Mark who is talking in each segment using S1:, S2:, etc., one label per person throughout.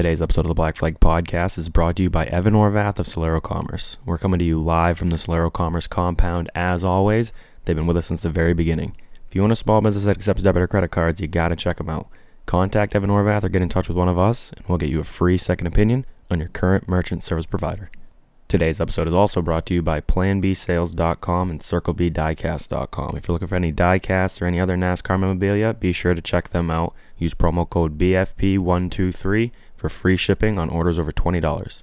S1: Today's episode of the Black Flag Podcast is brought to you by Evan Orvath of Solero Commerce. We're coming to you live from the Solero Commerce compound as always. They've been with us since the very beginning. If you own a small business that accepts debit or credit cards, you gotta check them out. Contact Evan Orvath or get in touch with one of us, and we'll get you a free second opinion on your current merchant service provider. Today's episode is also brought to you by PlanBSales.com and CircleBDiecast.com. If you're looking for any diecasts or any other NASCAR memorabilia, be sure to check them out. Use promo code BFP123 for free shipping on orders over $20.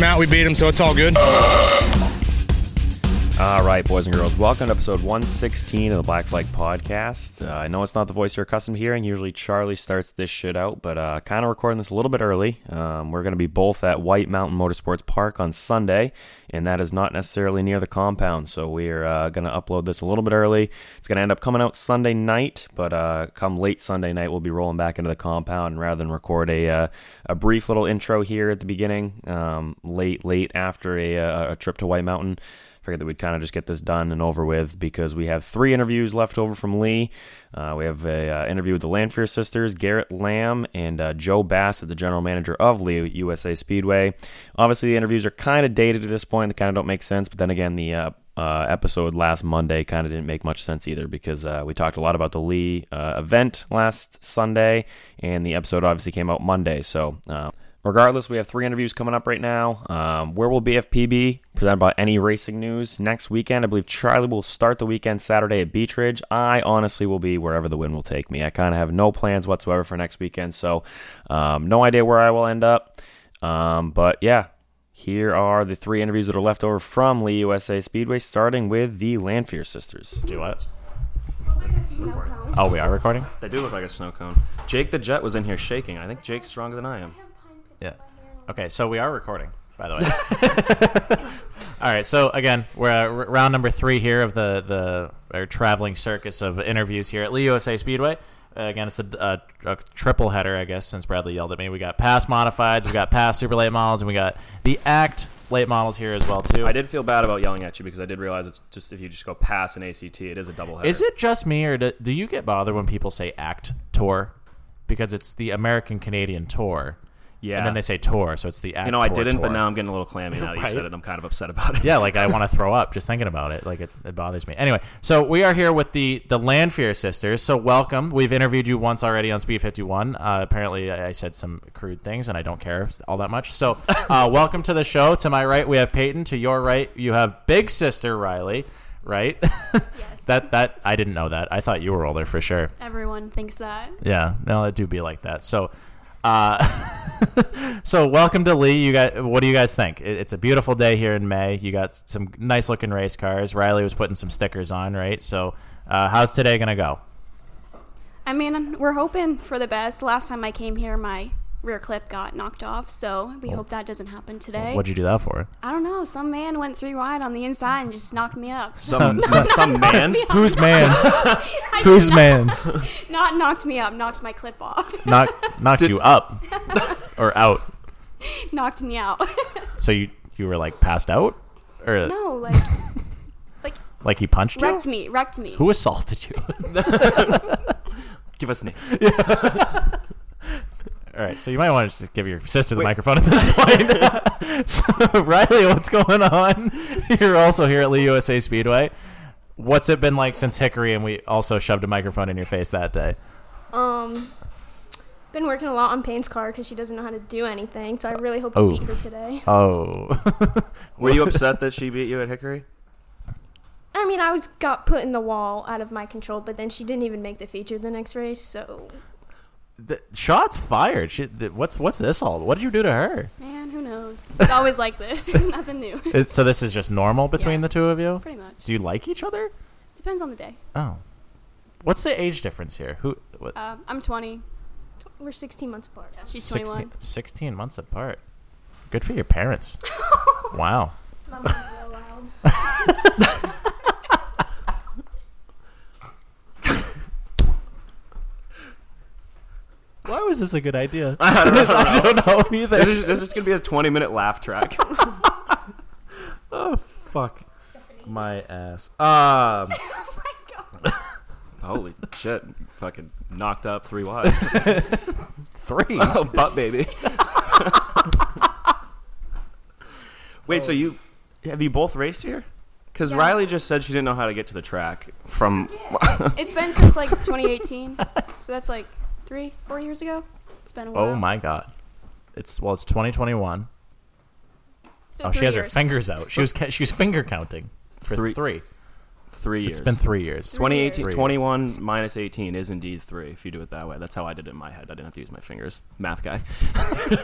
S2: them out, we beat him, so it's all good.
S1: All right, boys and girls, welcome to episode 116 of the Black Flag Podcast. Uh, I know it's not the voice you're accustomed to hearing. Usually Charlie starts this shit out, but uh, kind of recording this a little bit early. Um, we're going to be both at White Mountain Motorsports Park on Sunday, and that is not necessarily near the compound. So we're uh, going to upload this a little bit early. It's going to end up coming out Sunday night, but uh, come late Sunday night, we'll be rolling back into the compound. Rather than record a, uh, a brief little intro here at the beginning, um, late, late after a, uh, a trip to White Mountain, figured that we'd kind of just get this done and over with because we have three interviews left over from Lee. Uh, we have a uh, interview with the Lanfear sisters, Garrett Lamb and uh, Joe Bassett, the general manager of Lee USA Speedway. Obviously, the interviews are kind of dated at this point; they kind of don't make sense. But then again, the uh, uh, episode last Monday kind of didn't make much sense either because uh, we talked a lot about the Lee uh, event last Sunday, and the episode obviously came out Monday. So. Regardless, we have three interviews coming up right now. Um, where will BFP be? Presented by Any Racing News. Next weekend, I believe Charlie will start the weekend Saturday at Beach Ridge. I honestly will be wherever the wind will take me. I kind of have no plans whatsoever for next weekend, so um, no idea where I will end up. Um, but yeah, here are the three interviews that are left over from Lee USA Speedway, starting with the Lanfear sisters.
S3: Do what? Oh, we are recording?
S1: They do look like a snow cone. Jake the Jet was in here shaking. I think Jake's stronger than I am.
S3: Yeah. Okay, so we are recording, by the way. All right, so again, we're at r- round number three here of the the our traveling circus of interviews here at Lee USA Speedway. Uh, again, it's a, a, a triple header, I guess, since Bradley yelled at me. We got past modifieds, we got past super late models, and we got the act late models here as well too.
S1: I did feel bad about yelling at you because I did realize it's just if you just go past an ACT, it is a double header.
S3: Is it just me, or do, do you get bothered when people say act tour? Because it's the American Canadian tour.
S1: Yeah.
S3: And then they say tour, so it's the act
S1: You know, I
S3: tour
S1: didn't, but now I'm getting a little clammy now that you
S3: Right.
S1: said it. I'm kind of upset about it.
S3: yeah, like I want to throw up just thinking about it. Like it, it bothers me. Anyway, so we are here with the the Lanfear sisters. So welcome. We've interviewed you once already on Speed 51. Uh, apparently, I I said some crude things, and I don't care all that much. So uh, welcome to the show. To my right, we have Peyton. To your right, you have big sister Riley. Right?
S4: Yes.
S3: that that I didn't know that. I thought you were older for sure.
S4: Everyone thinks that.
S3: Yeah, no, it do be like that. So, uh, so welcome to Lee. You guys, what do you guys think? It, it's a beautiful day here in May. You got some nice looking race cars. Riley was putting some stickers on, right? So, uh, how's today gonna go?
S4: I mean, we're hoping for the best. Last time I came here, my rear clip got knocked off, so we hope that doesn't happen today.
S3: What'd you do that for?
S4: I don't know. Some man went three wide on the inside and just knocked me up.
S1: Some, some, some man.
S3: Whose man's?
S4: I
S3: Whose
S4: did
S3: man's?
S4: not, not knocked me up. Knocked my clip off.
S3: Knocked knocked you up or out?
S4: knocked me out.
S3: So you you were like passed out, or
S4: no, like, like
S3: like he punched you?
S4: wrecked me. Wrecked me.
S3: Who assaulted you?
S1: Give us name.
S3: All right, so you might want to just give your sister the microphone at this point. so, Riley, what's going on? You're also here at Lee USA Speedway. What's it been like since Hickory and we also shoved a microphone in your face that day?
S5: Um, been working a lot on Payne's car because she doesn't know how to do anything. So I really hope
S3: Oh.
S5: to beat her today.
S3: Oh.
S1: Were you upset that she beat you at Hickory?
S5: I mean, I was got put in the wall out of my control, but then she didn't even make the feature the next race. So
S3: The shots fired. She, th- what's what's this all? What did you do to her?
S4: Man, who knows? It's always like this. Nothing new.
S3: It's, so this is just normal between
S4: Yeah.
S3: the two of you?
S4: Pretty much.
S3: Do you like each other?
S4: Depends on the day.
S3: Oh. What's the age difference here? Who? What?
S4: Uh, I'm 20.
S5: We're 16 months apart.
S4: She's
S3: 16,
S4: 21.
S3: 16 months apart. Good for your parents. wow.
S5: My mom's real loud.
S3: Why was this a good idea? I don't know. I don't know either.
S1: This is, this is going to be a 20 minute laugh track.
S3: oh fuck my ass. Um.
S1: Holy shit. Fucking knocked up three wives.
S3: Three.
S1: oh, butt baby. Wait, so you have you both raced here? Because
S4: Yeah.
S1: Riley just said she didn't know how to get to the track from.
S4: It's been since like 2018, so that's like three, four years ago. It's been a oh while.
S3: Oh my god. It's well, it's 2021.
S4: So
S3: oh, she
S4: three
S3: has her fingers out. She was ca- she was finger counting for
S1: Three-
S3: three.
S1: Three years.
S3: It's been three years.
S1: 2018,
S3: Three years.
S1: 21 minus 18 is indeed three. If you do it that way, that's how I did it in my head. I didn't have to use my fingers. Math guy.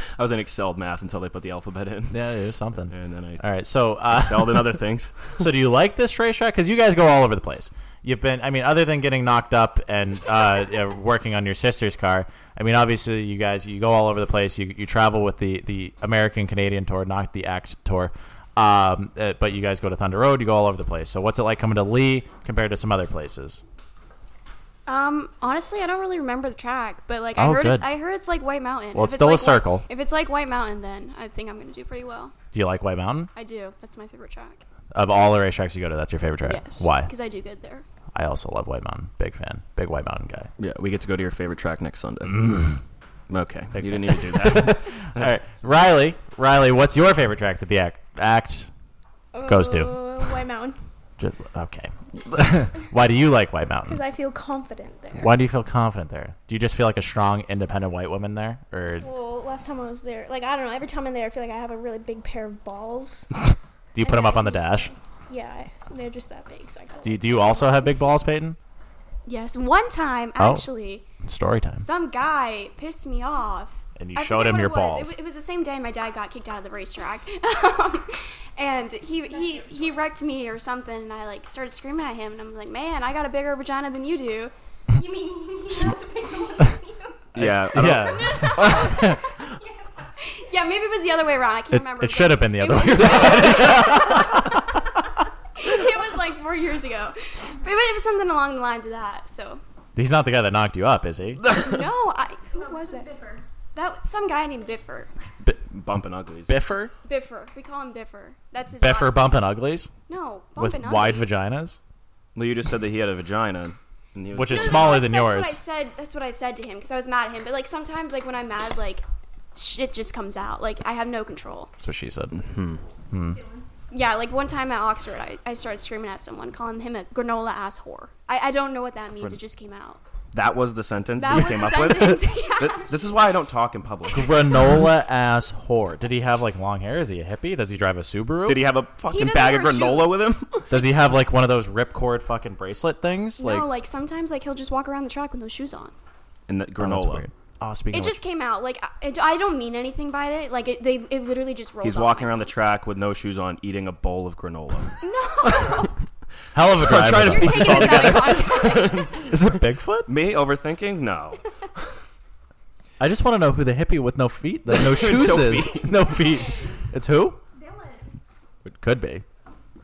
S1: I was in Excel math until they put the alphabet in,
S3: Yeah, it was something.
S1: and then I
S3: All right, so uh,
S1: excelled in other things.
S3: so do you like this racetrack? Because you guys go all over the place. You've been, I mean, other than getting knocked up and uh, working on your sister's car. I mean, obviously, you guys you go all over the place. You, you travel with the the American Canadian tour, not the ACT tour. Um, uh, but you guys go to Thunder Road. You go all over the place. So what's it like coming to Lee compared to some other places?
S4: Um, honestly, I don't really remember the track, but like I
S3: Oh,
S4: heard,
S3: good.
S4: it's, I heard it's like White Mountain.
S3: Well,
S4: If
S3: it's still a
S4: like
S3: circle.
S4: White, if it's like White Mountain, then I think I'm gonna do pretty well.
S3: Do you like White Mountain?
S4: I do. That's my favorite track.
S3: Of all the racetracks you go to, that's your favorite track.
S4: Yes.
S3: Why?
S4: Because I do good there.
S3: I also love White Mountain. Big fan. Big White Mountain guy.
S1: Yeah, we get to go to your favorite track next Sunday. Okay,
S3: Mm. Big
S1: you
S3: fan.
S1: didn't need to do that.
S3: All right, Riley. Riley, what's your favorite track that the act, act goes to?
S5: Uh, White Mountain.
S3: Just, okay. Why do you like White Mountain?
S5: Because I feel confident there.
S3: Why do you feel confident there? Do you just feel like a strong, independent white woman there, or
S5: Well, last time I was there, like I don't know. Every time I'm there, I feel like I have a really big pair of balls.
S3: do you put them up on the dash?
S5: Yeah, they're just that big. So I can
S3: Do you, do you also have big balls, Peyton?
S4: Yes, one time actually.
S3: Oh.
S4: actually,
S3: Story time.
S4: some guy pissed me off.
S3: And you
S4: I
S3: showed him your
S4: was.
S3: balls.
S4: It, wa- it was the same day my dad got kicked out of the racetrack, and he he he wrecked me or something, and I like started screaming at him, and I'm like, man, I got a bigger vagina than you do. you mean he has a bigger one than you?
S1: yeah,
S3: Yeah,
S4: Yeah, maybe it was the other way around. I can't
S3: it,
S4: remember.
S3: it should have been the other way. around.
S4: it was like four years ago. But it was, something along the lines of that. So
S3: He's not the guy that knocked you up, is he?
S4: no, I, who was it? That some guy named Biffer.
S3: B-
S1: bumping uglies.
S3: Biffer,
S4: Biffer. We call him Biffer. That's his.
S3: Biffer,
S4: last
S3: bumping uglies
S4: name. No,
S3: with
S4: bumpin'
S3: wide
S4: uglies.
S3: vaginas,
S1: Well, you just said that he had a vagina, and he was
S3: which is
S4: No, no, no,
S3: smaller
S4: that's-
S3: than
S4: that's
S3: yours.
S4: What I said. That's what I said to him because I was mad at him. But like sometimes, like when I'm mad, like shit just comes out. Like I have no control.
S3: That's what she said. Hmm. Hmm.
S4: Yeah, like one time at Oxford, I, I started screaming at someone, calling him a granola ass whore. I, I don't know what that means. It just came out.
S1: That was the sentence
S4: That
S1: that, you came up
S4: sentence.
S1: with.
S4: yeah.
S1: This is why I don't talk in public.
S3: Granola ass whore. Did he have like long hair? Is he a hippie? Does he drive a Subaru?
S1: Did he have a fucking bag of granola
S4: shoes.
S1: with him?
S3: Does he have like one of those ripcord fucking bracelet things?
S4: no, like sometimes like he'll just walk around the track with no shoes on.
S1: And the
S3: Oh,
S1: granola.
S3: weird. Oh, speaking
S4: It
S3: of
S4: just came out. Like I, it, I don't mean anything by it. Like it, they, it literally just rolled.
S1: He's walking around the track with no shoes on, eating a bowl of granola.
S4: No,
S3: which, hell of a driver.
S1: trying to
S3: though.
S4: you're taking this out of context.
S3: Is it Bigfoot?
S1: Me overthinking? No.
S3: I just want to know who the hippie with no feet, the no shoes
S1: No
S3: is. no feet. It's who? It could be.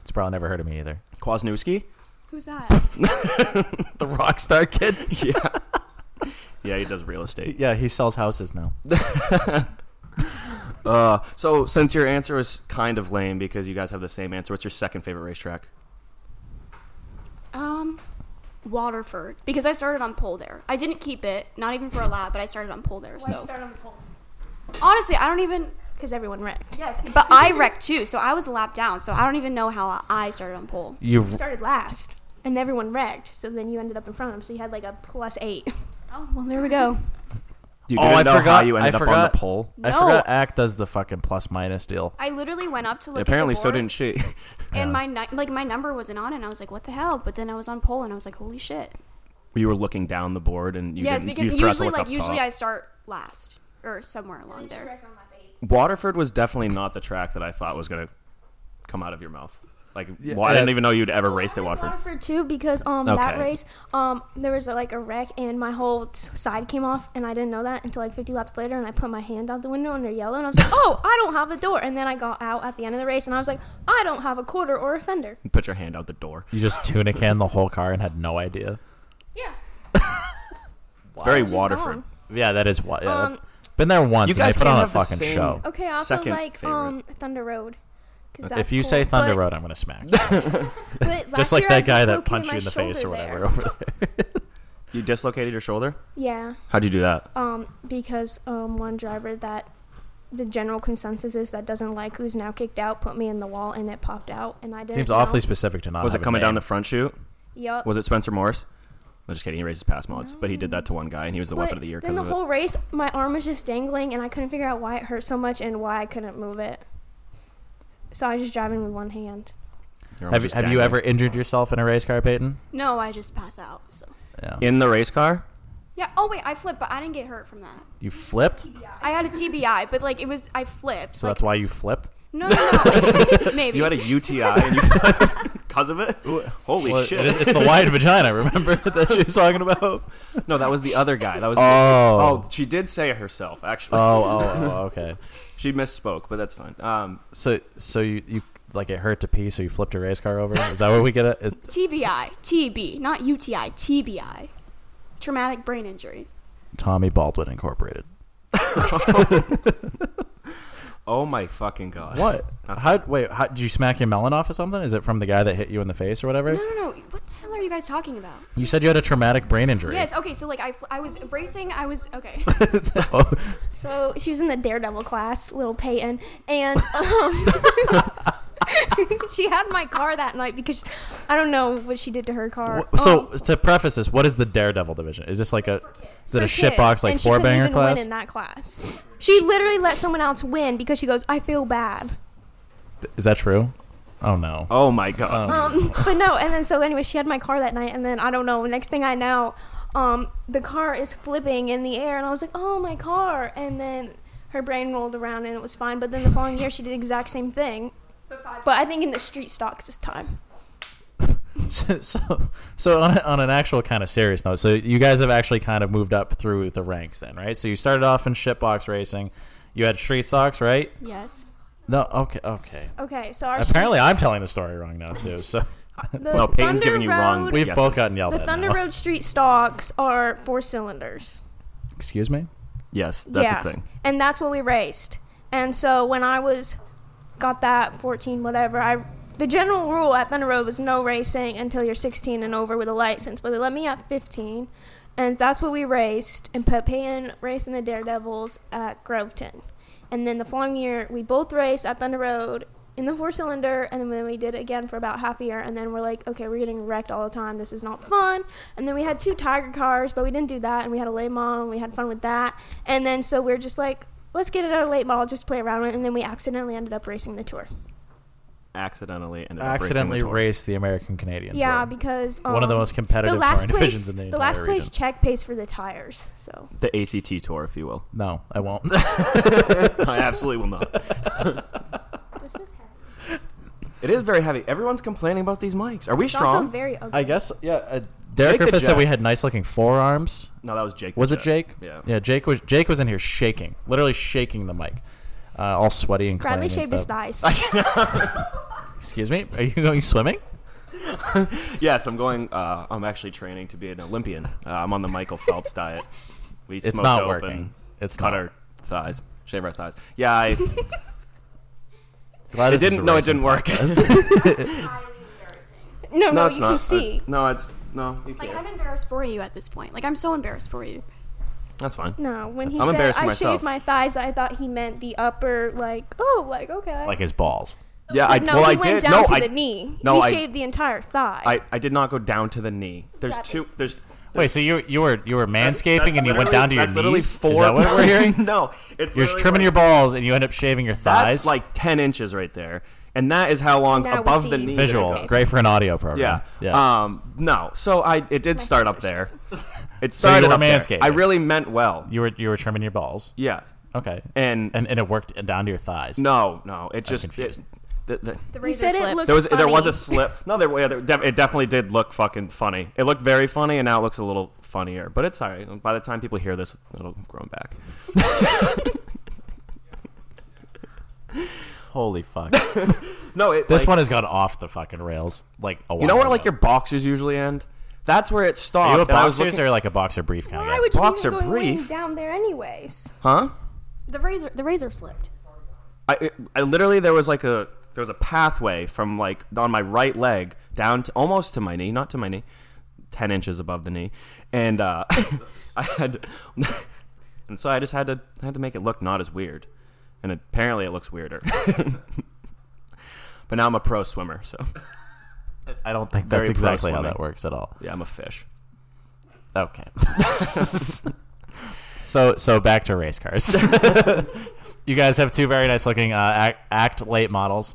S3: It's probably never heard of me either.
S1: Kwasniewski?
S4: Who's that?
S3: The rock star kid.
S1: Yeah. yeah, he does real estate.
S3: yeah, he sells houses now.
S1: Uh, so since your answer was kind of lame because you guys have the same answer, what's your second favorite racetrack?
S4: Um, Waterford because I started on pole there. I didn't keep it, not even for a lap, but I started on pole there. So
S5: start on the pole.
S4: honestly, I don't even.
S5: Because everyone wrecked.
S4: Yes, but I wrecked too, so I was a lap down. So I don't even know how I started on pole.
S3: You
S5: started last, and everyone wrecked. So then you ended up in front of them. So you had like a plus eight.
S4: Oh well, there we go.
S1: You
S3: Oh,
S1: didn't
S3: I
S1: know how
S3: forgot-
S1: you ended
S3: I
S1: up on
S3: forgot.
S1: the pole.
S3: I
S4: No.
S3: forgot Act does the fucking plus minus deal.
S4: I literally went up to look.
S1: Apparently,
S4: at the
S1: so didn't she.
S4: And my ni- like my number wasn't on and I was like, what the hell? But then I was on pole, and I was like, holy shit.
S1: you were looking down the board and you
S4: yes,
S1: didn't.
S4: because
S1: you forgot to
S4: usually,
S1: look
S4: like usually,
S1: top.
S4: I start last or somewhere along there.
S1: Waterford was definitely not the track that I thought was gonna come out of your mouth. Like, well, I didn't even know you'd ever raced at
S5: I went Waterford. Too because um that race um there was like a wreck and my whole t- side came off and I didn't know that until like 50 laps later and I put my hand out the window and they're yellow and I was like oh I don't have a door and then I got out at the end of the race and I was like I don't have a quarter or a fender.
S1: Put your hand out the door.
S3: You just tuna can the whole car and had no idea.
S5: Yeah.
S1: It's very
S5: It
S1: Waterford.
S5: gone.
S3: Yeah, that is what. Yeah,
S5: Um,
S3: been there once
S1: You
S3: and they
S1: guys
S3: put on a fucking show.
S5: Okay, I also
S1: Second
S5: like
S1: favorite.
S5: um Thunder Road. 'Cause
S3: If you
S5: cool.
S3: say Thunder
S5: But-
S3: Road, I'm gonna smack. you. Just like that guy that punched you in the face or whatever
S5: there.
S3: over there.
S1: You dislocated your shoulder?
S5: Yeah.
S1: How'd you do that?
S5: Um, because um, one driver that the general consensus is that doesn't like who's now kicked out put me in the wall and it popped out and I didn't.
S3: Seems
S5: know.
S3: awfully specific to not.
S1: Was
S3: have
S1: it
S3: a
S1: coming down the front chute?
S5: Yup.
S1: Was it Spencer Morris? I'm just kidding. He raises pass mods, but he did that to one guy, and he was the
S5: But
S1: weapon of the year
S5: then
S1: because
S5: the
S1: of
S5: whole
S1: it.
S5: race, my arm was just dangling and I couldn't figure out why it hurt so much and why I couldn't move it. So I was just driving with one hand.
S1: Your arm
S3: Have, you-
S1: just
S3: have you
S1: dangling.
S3: ever injured yourself in a race car, Peyton?
S4: No, I just pass out. So.
S3: Yeah.
S1: in the race car?
S4: Yeah. Oh wait, I flipped, but I didn't get hurt from that.
S3: You flipped,
S4: I had a TBI, but like it was, I flipped.
S3: so
S4: like,
S3: that's why you flipped.
S4: No, no, no. Maybe.
S1: You had a UTI and you because of it? Holy
S3: Well,
S1: shit!
S3: it- It's the wide vagina. Remember that she was talking about?
S1: no, that was the other guy. That was.
S3: Oh.
S1: oh, she did say it herself. Actually,
S3: Oh, oh, oh, okay.
S1: She misspoke, but that's fine. Um,
S3: So, so you, you like it hurt to pee, so you flipped a race car over? Is that what we get? At? Is,
S4: TBI, TB, not UTI, TBI, traumatic brain injury.
S3: Tommy Baldwin Incorporated.
S1: oh my fucking god!
S3: What? How? Wait, how, did you smack your melon off or something? Is it from the guy that hit you in the face or whatever?
S4: No, no, no. What the hell are you guys talking about?
S3: You said you had a traumatic brain injury.
S4: Yes. Okay. So like I, fl- I was racing. I was okay.
S3: Oh,
S5: So she was in the Daredevil class, little Peyton, and um, she had my car that night because I don't know what she did to her car.
S3: wh- so
S5: Um,
S3: to preface this, what is the Daredevil division? Is this like a is it a
S5: for
S3: shit box like
S5: and she
S3: four
S5: couldn't
S3: banger
S5: even
S3: class?
S5: Win in that class, she literally let someone else win because she goes, "I feel bad."
S3: Is that true? Oh no.
S1: Oh my god!
S5: Um, but no, and then so anyway, she had my car that night, and then I don't know. Next thing I know, um, the car is flipping in the air, and I was like, "Oh my car!" And then her brain rolled around, and it was fine. But then the following year, she did the exact same thing, but I think in the street stocks this time.
S3: so, so, so on, a, on an actual kind of serious note, so you guys have actually kind of moved up through the ranks then, right? So you started off in shitbox racing. You had street stocks, right?
S4: yes.
S3: No, okay, okay.
S5: Okay, so our
S3: Apparently, I'm telling the story wrong now too. So
S5: the
S1: no, Peyton's
S5: Thunder
S1: giving you wrong.
S3: We've
S1: guesses.
S3: both gotten yelled
S5: The
S3: at.
S5: Thunder
S3: now.
S5: Road street stocks are four cylinders.
S3: Excuse me.
S1: Yes, that's
S5: yeah,
S1: a thing.
S5: and that's what we raced. And so when I was got that 14 whatever, I the general rule at Thunder Road was no racing until you're 16 and over with a license. But they let me at 15, and that's what we raced. And Peyton raced in the Daredevils at Groveton. And then the following year, we both raced at Thunder Road in the four cylinder, and then we did it again for about half a year. And then we're like, okay, we're getting wrecked all the time. This is not fun. And then we had two Tiger cars, but we didn't do that. And we had a late model, and we had fun with that. And then so we're just like, let's get it out of late model, just play around with it. And then we accidentally ended up racing the tour.
S1: Accidentally ended up
S3: Accidentally
S1: racing the tour.
S3: raced the American Canadian.
S5: Yeah,
S3: Tour.
S5: because um,
S3: One of the most competitive
S5: the last
S3: touring
S5: place,
S3: divisions in the
S5: the last place
S3: region.
S5: check pays for the tires. So
S1: the ACT tour, if you will.
S3: No, I won't.
S1: I absolutely will not.
S5: this is heavy.
S1: It is very heavy. Everyone's complaining about these mics. Are we
S5: It's also
S1: strong?
S5: very ugly.
S3: I guess. Yeah. Uh, Derek
S1: Jake
S3: Griffith said we had nice looking forearms.
S1: no, that was Jake.
S3: Was it Jake?
S1: Yeah.
S3: Yeah. Jake was Jake was in here shaking, literally shaking the mic, uh, all sweaty and
S5: Bradley
S3: clammy and
S5: shaved his
S3: stuff.
S5: thighs.
S3: Excuse me. Are you going swimming?
S1: Yes, I'm going. Uh, I'm actually training to be an Olympian. Uh, I'm on the Michael Phelps diet. We
S3: It's not
S1: dope
S3: working. It's
S1: cut
S3: not.
S1: our thighs, shave our thighs. Yeah, I.
S3: Glad
S1: it
S3: this is
S1: didn't.
S3: a
S1: No, it
S3: racing
S1: didn't work.
S3: podcast.
S5: no,
S1: no,
S5: no,
S1: it's
S5: you
S1: not.
S5: can see.
S1: Uh, no, it's no. You
S4: Like
S1: can't.
S4: I'm embarrassed for you at this point. Like I'm so embarrassed for you.
S1: That's fine.
S5: no, when he
S1: I'm
S5: said
S1: embarrassed
S5: I
S1: myself.
S5: shaved my thighs, I thought he meant the upper, like, oh, like okay.
S3: like his balls.
S1: Yeah, I.
S5: No,
S1: well,
S5: he
S1: I
S5: went
S1: did.
S5: down
S1: no,
S5: to
S1: I.
S5: the knee.
S1: no,
S5: he
S1: I-
S5: shaved the entire thigh.
S1: I, I did not go down to the knee. There's
S5: it.
S1: two. There's.
S3: Wait, so you you were you were manscaping and you went down to your
S1: that's literally
S3: knees?
S1: Four,
S3: Is that what we're hearing?
S1: no, it's
S3: You're
S1: literally
S3: trimming
S1: like-
S3: your balls and you end up shaving your thighs.
S1: That's like ten inches right there, and that is how long
S5: Now we
S1: above
S5: see
S1: the knee.
S3: visual,
S5: Okay.
S3: great for an audio program.
S1: Yeah.
S3: yeah.
S1: Um. No. So I. It did start up there. It
S3: So you
S1: started
S3: were
S1: up there.
S3: manscaping.
S1: I really meant well.
S3: you were you were trimming your balls.
S1: Yeah.
S3: Okay.
S1: And,
S3: and and it worked down to your thighs.
S1: no, no. It just.
S3: confused.
S1: It, The, the,
S4: The razor
S5: said it
S4: slip.
S5: looked
S1: there was there was a slip. No, there, yeah, there def- it definitely did look fucking funny. It looked very funny, and now it looks a little funnier. But it's alright. By the time people hear this, it'll have grown back.
S3: Holy fuck!
S1: No, it,
S3: this
S1: like-
S3: one has gone off the fucking rails. Like a
S1: You know
S3: while
S1: where like your boxers usually end? That's where it stopped.
S3: Are you a
S1: and I was
S3: boxers
S1: looking-
S3: or like a boxer brief kind
S5: Why
S3: of
S5: would you
S1: Boxer
S5: even go
S1: brief?
S5: down there anyways?
S1: huh?
S4: the razor the razor slipped.
S1: I, it, I literally there was like a there was a pathway from like on my right leg down to almost to my knee, not to my knee, ten inches above the knee, and uh, I had, and so I just had to had to make it look not as weird, and apparently it looks weirder. but now I'm a pro swimmer, so
S3: I don't think that's
S1: pro
S3: exactly how
S1: swimming.
S3: that works at all.
S1: yeah, I'm a fish.
S3: Okay. so so back to race cars. you guys have two very nice looking uh, act, act late models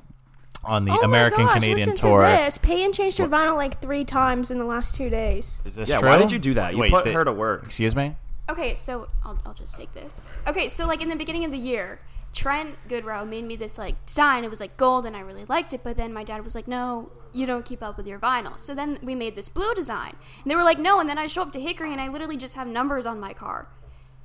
S3: on the
S5: oh
S3: American
S5: my gosh,
S3: Canadian
S5: listen
S3: tour.
S5: To this. Peyton changed her vinyl like three times in the last two days.
S3: Is this
S1: Yeah,
S3: true?
S1: why did you do that? You
S3: Wait,
S1: put
S3: did-
S1: her to work.
S3: Excuse me.
S4: Okay, so I'll, I'll just take this. Okay, so like in the beginning of the year, Trent Goodrow made me this like design. It was like gold, and I really liked it. But then my dad was like, "No, you don't keep up with your vinyl." So then we made this blue design, and they were like, "No." And then I show up to Hickory, and I literally just have numbers on my car.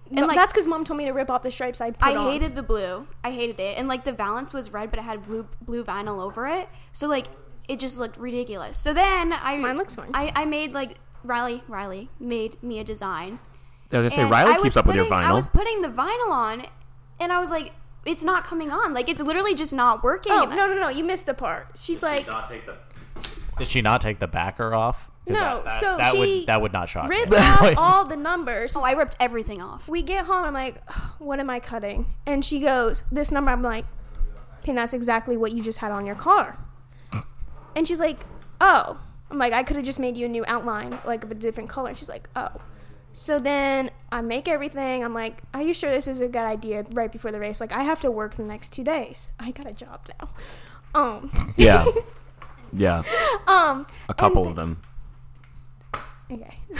S4: And
S5: No,
S4: like
S5: that's because mom told me to rip off the stripes I put
S4: I
S5: on.
S4: hated the blue. I hated it, and like the valance was red, but it had blue blue vinyl over it. So like it just looked ridiculous. So then I
S5: Mine looks fine.
S4: I, I made like Riley Riley made me a design.
S1: I was gonna say Riley keeps
S4: was
S1: up with your vinyl.
S4: I was putting the vinyl on, and I was like, it's not coming on. Like it's literally just not working.
S5: Oh no no no! You missed a part. She's like,
S3: Did she not take the backer off? 'Cause
S5: No,
S3: that, that,
S5: so
S3: that
S5: she
S3: would that would not shock
S5: ripped
S3: me.
S5: out all the numbers.
S4: Oh, I ripped everything off.
S5: We get home. I'm like, what am I cutting? And she goes, this number. I'm like, and that's exactly what you just had on your car. And she's like, oh. I'm like, I could have just made you a new outline, like of a different color. She's like, oh. So then I make everything. I'm like, are you sure this is a good idea right before the race? Like, I have to work the next two days. I got a job now. Um,
S1: yeah, yeah,
S5: um,
S1: a couple of them.
S5: Okay.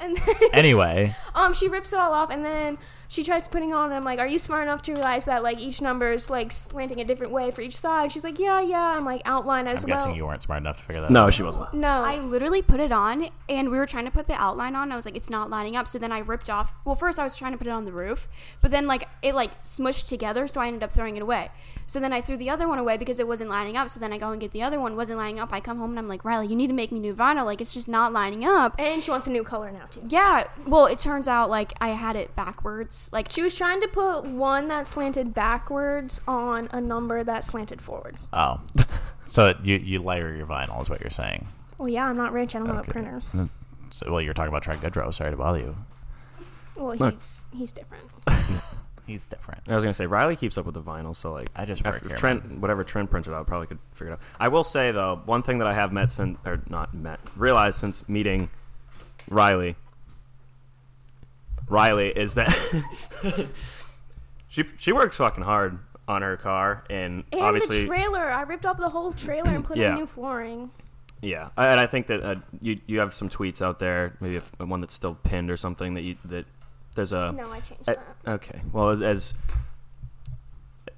S5: and then,
S3: anyway,
S5: um, she rips it all off, and then she tries putting on. And I'm like, "Are you smart enough to realize that like each number is like slanting a different way for each side?" She's like, "Yeah, yeah." I'm like, "Outline as
S3: I'm
S5: well."
S3: guessing you weren't smart enough to figure that
S1: No,
S3: out.
S1: she wasn't.
S5: no,
S4: I literally put it on, and we were trying to put the outline on. I was like, it's not lining up. So then I ripped off. Well, first I was trying to put it on the roof, but then like it like smushed together, so I ended up throwing it away. So then I threw the other one away because it wasn't lining up. So then I go and get the other one, wasn't lining up. I come home and I'm like, Riley, you need to make me new vinyl. Like it's just not lining up.
S5: and she wants a new color now too.
S4: Yeah. Well, it turns out like I had it backwards. Like
S5: She was trying to put one that slanted backwards on a number that slanted forward.
S3: Oh, so you you layer your vinyl is what you're saying.
S5: Well, yeah, I'm not rich. I don't have a printer. Mm-hmm.
S3: So well, you're talking about Trent Goodrow. Sorry to bother you.
S5: Well,
S1: Look.
S5: he's he's different.
S3: He's different.
S1: I was gonna say Riley keeps up with the vinyl, so like
S3: I just
S1: if-
S3: work
S1: if
S3: here,
S1: Trent, whatever Trent printed out, probably could figure it out. I will say though, one thing that I have met since, or not met, realized since meeting Riley, Riley is that she she works fucking hard on her car, and,
S5: And
S1: obviously,
S5: the trailer, I ripped up the whole trailer and put
S1: Yeah.
S5: in new flooring.
S1: yeah, and I think that uh, you you have some tweets out there, maybe one that's still pinned or something that you that there's a
S5: No, I changed
S1: Uh,
S5: that.
S1: okay. Well, as, as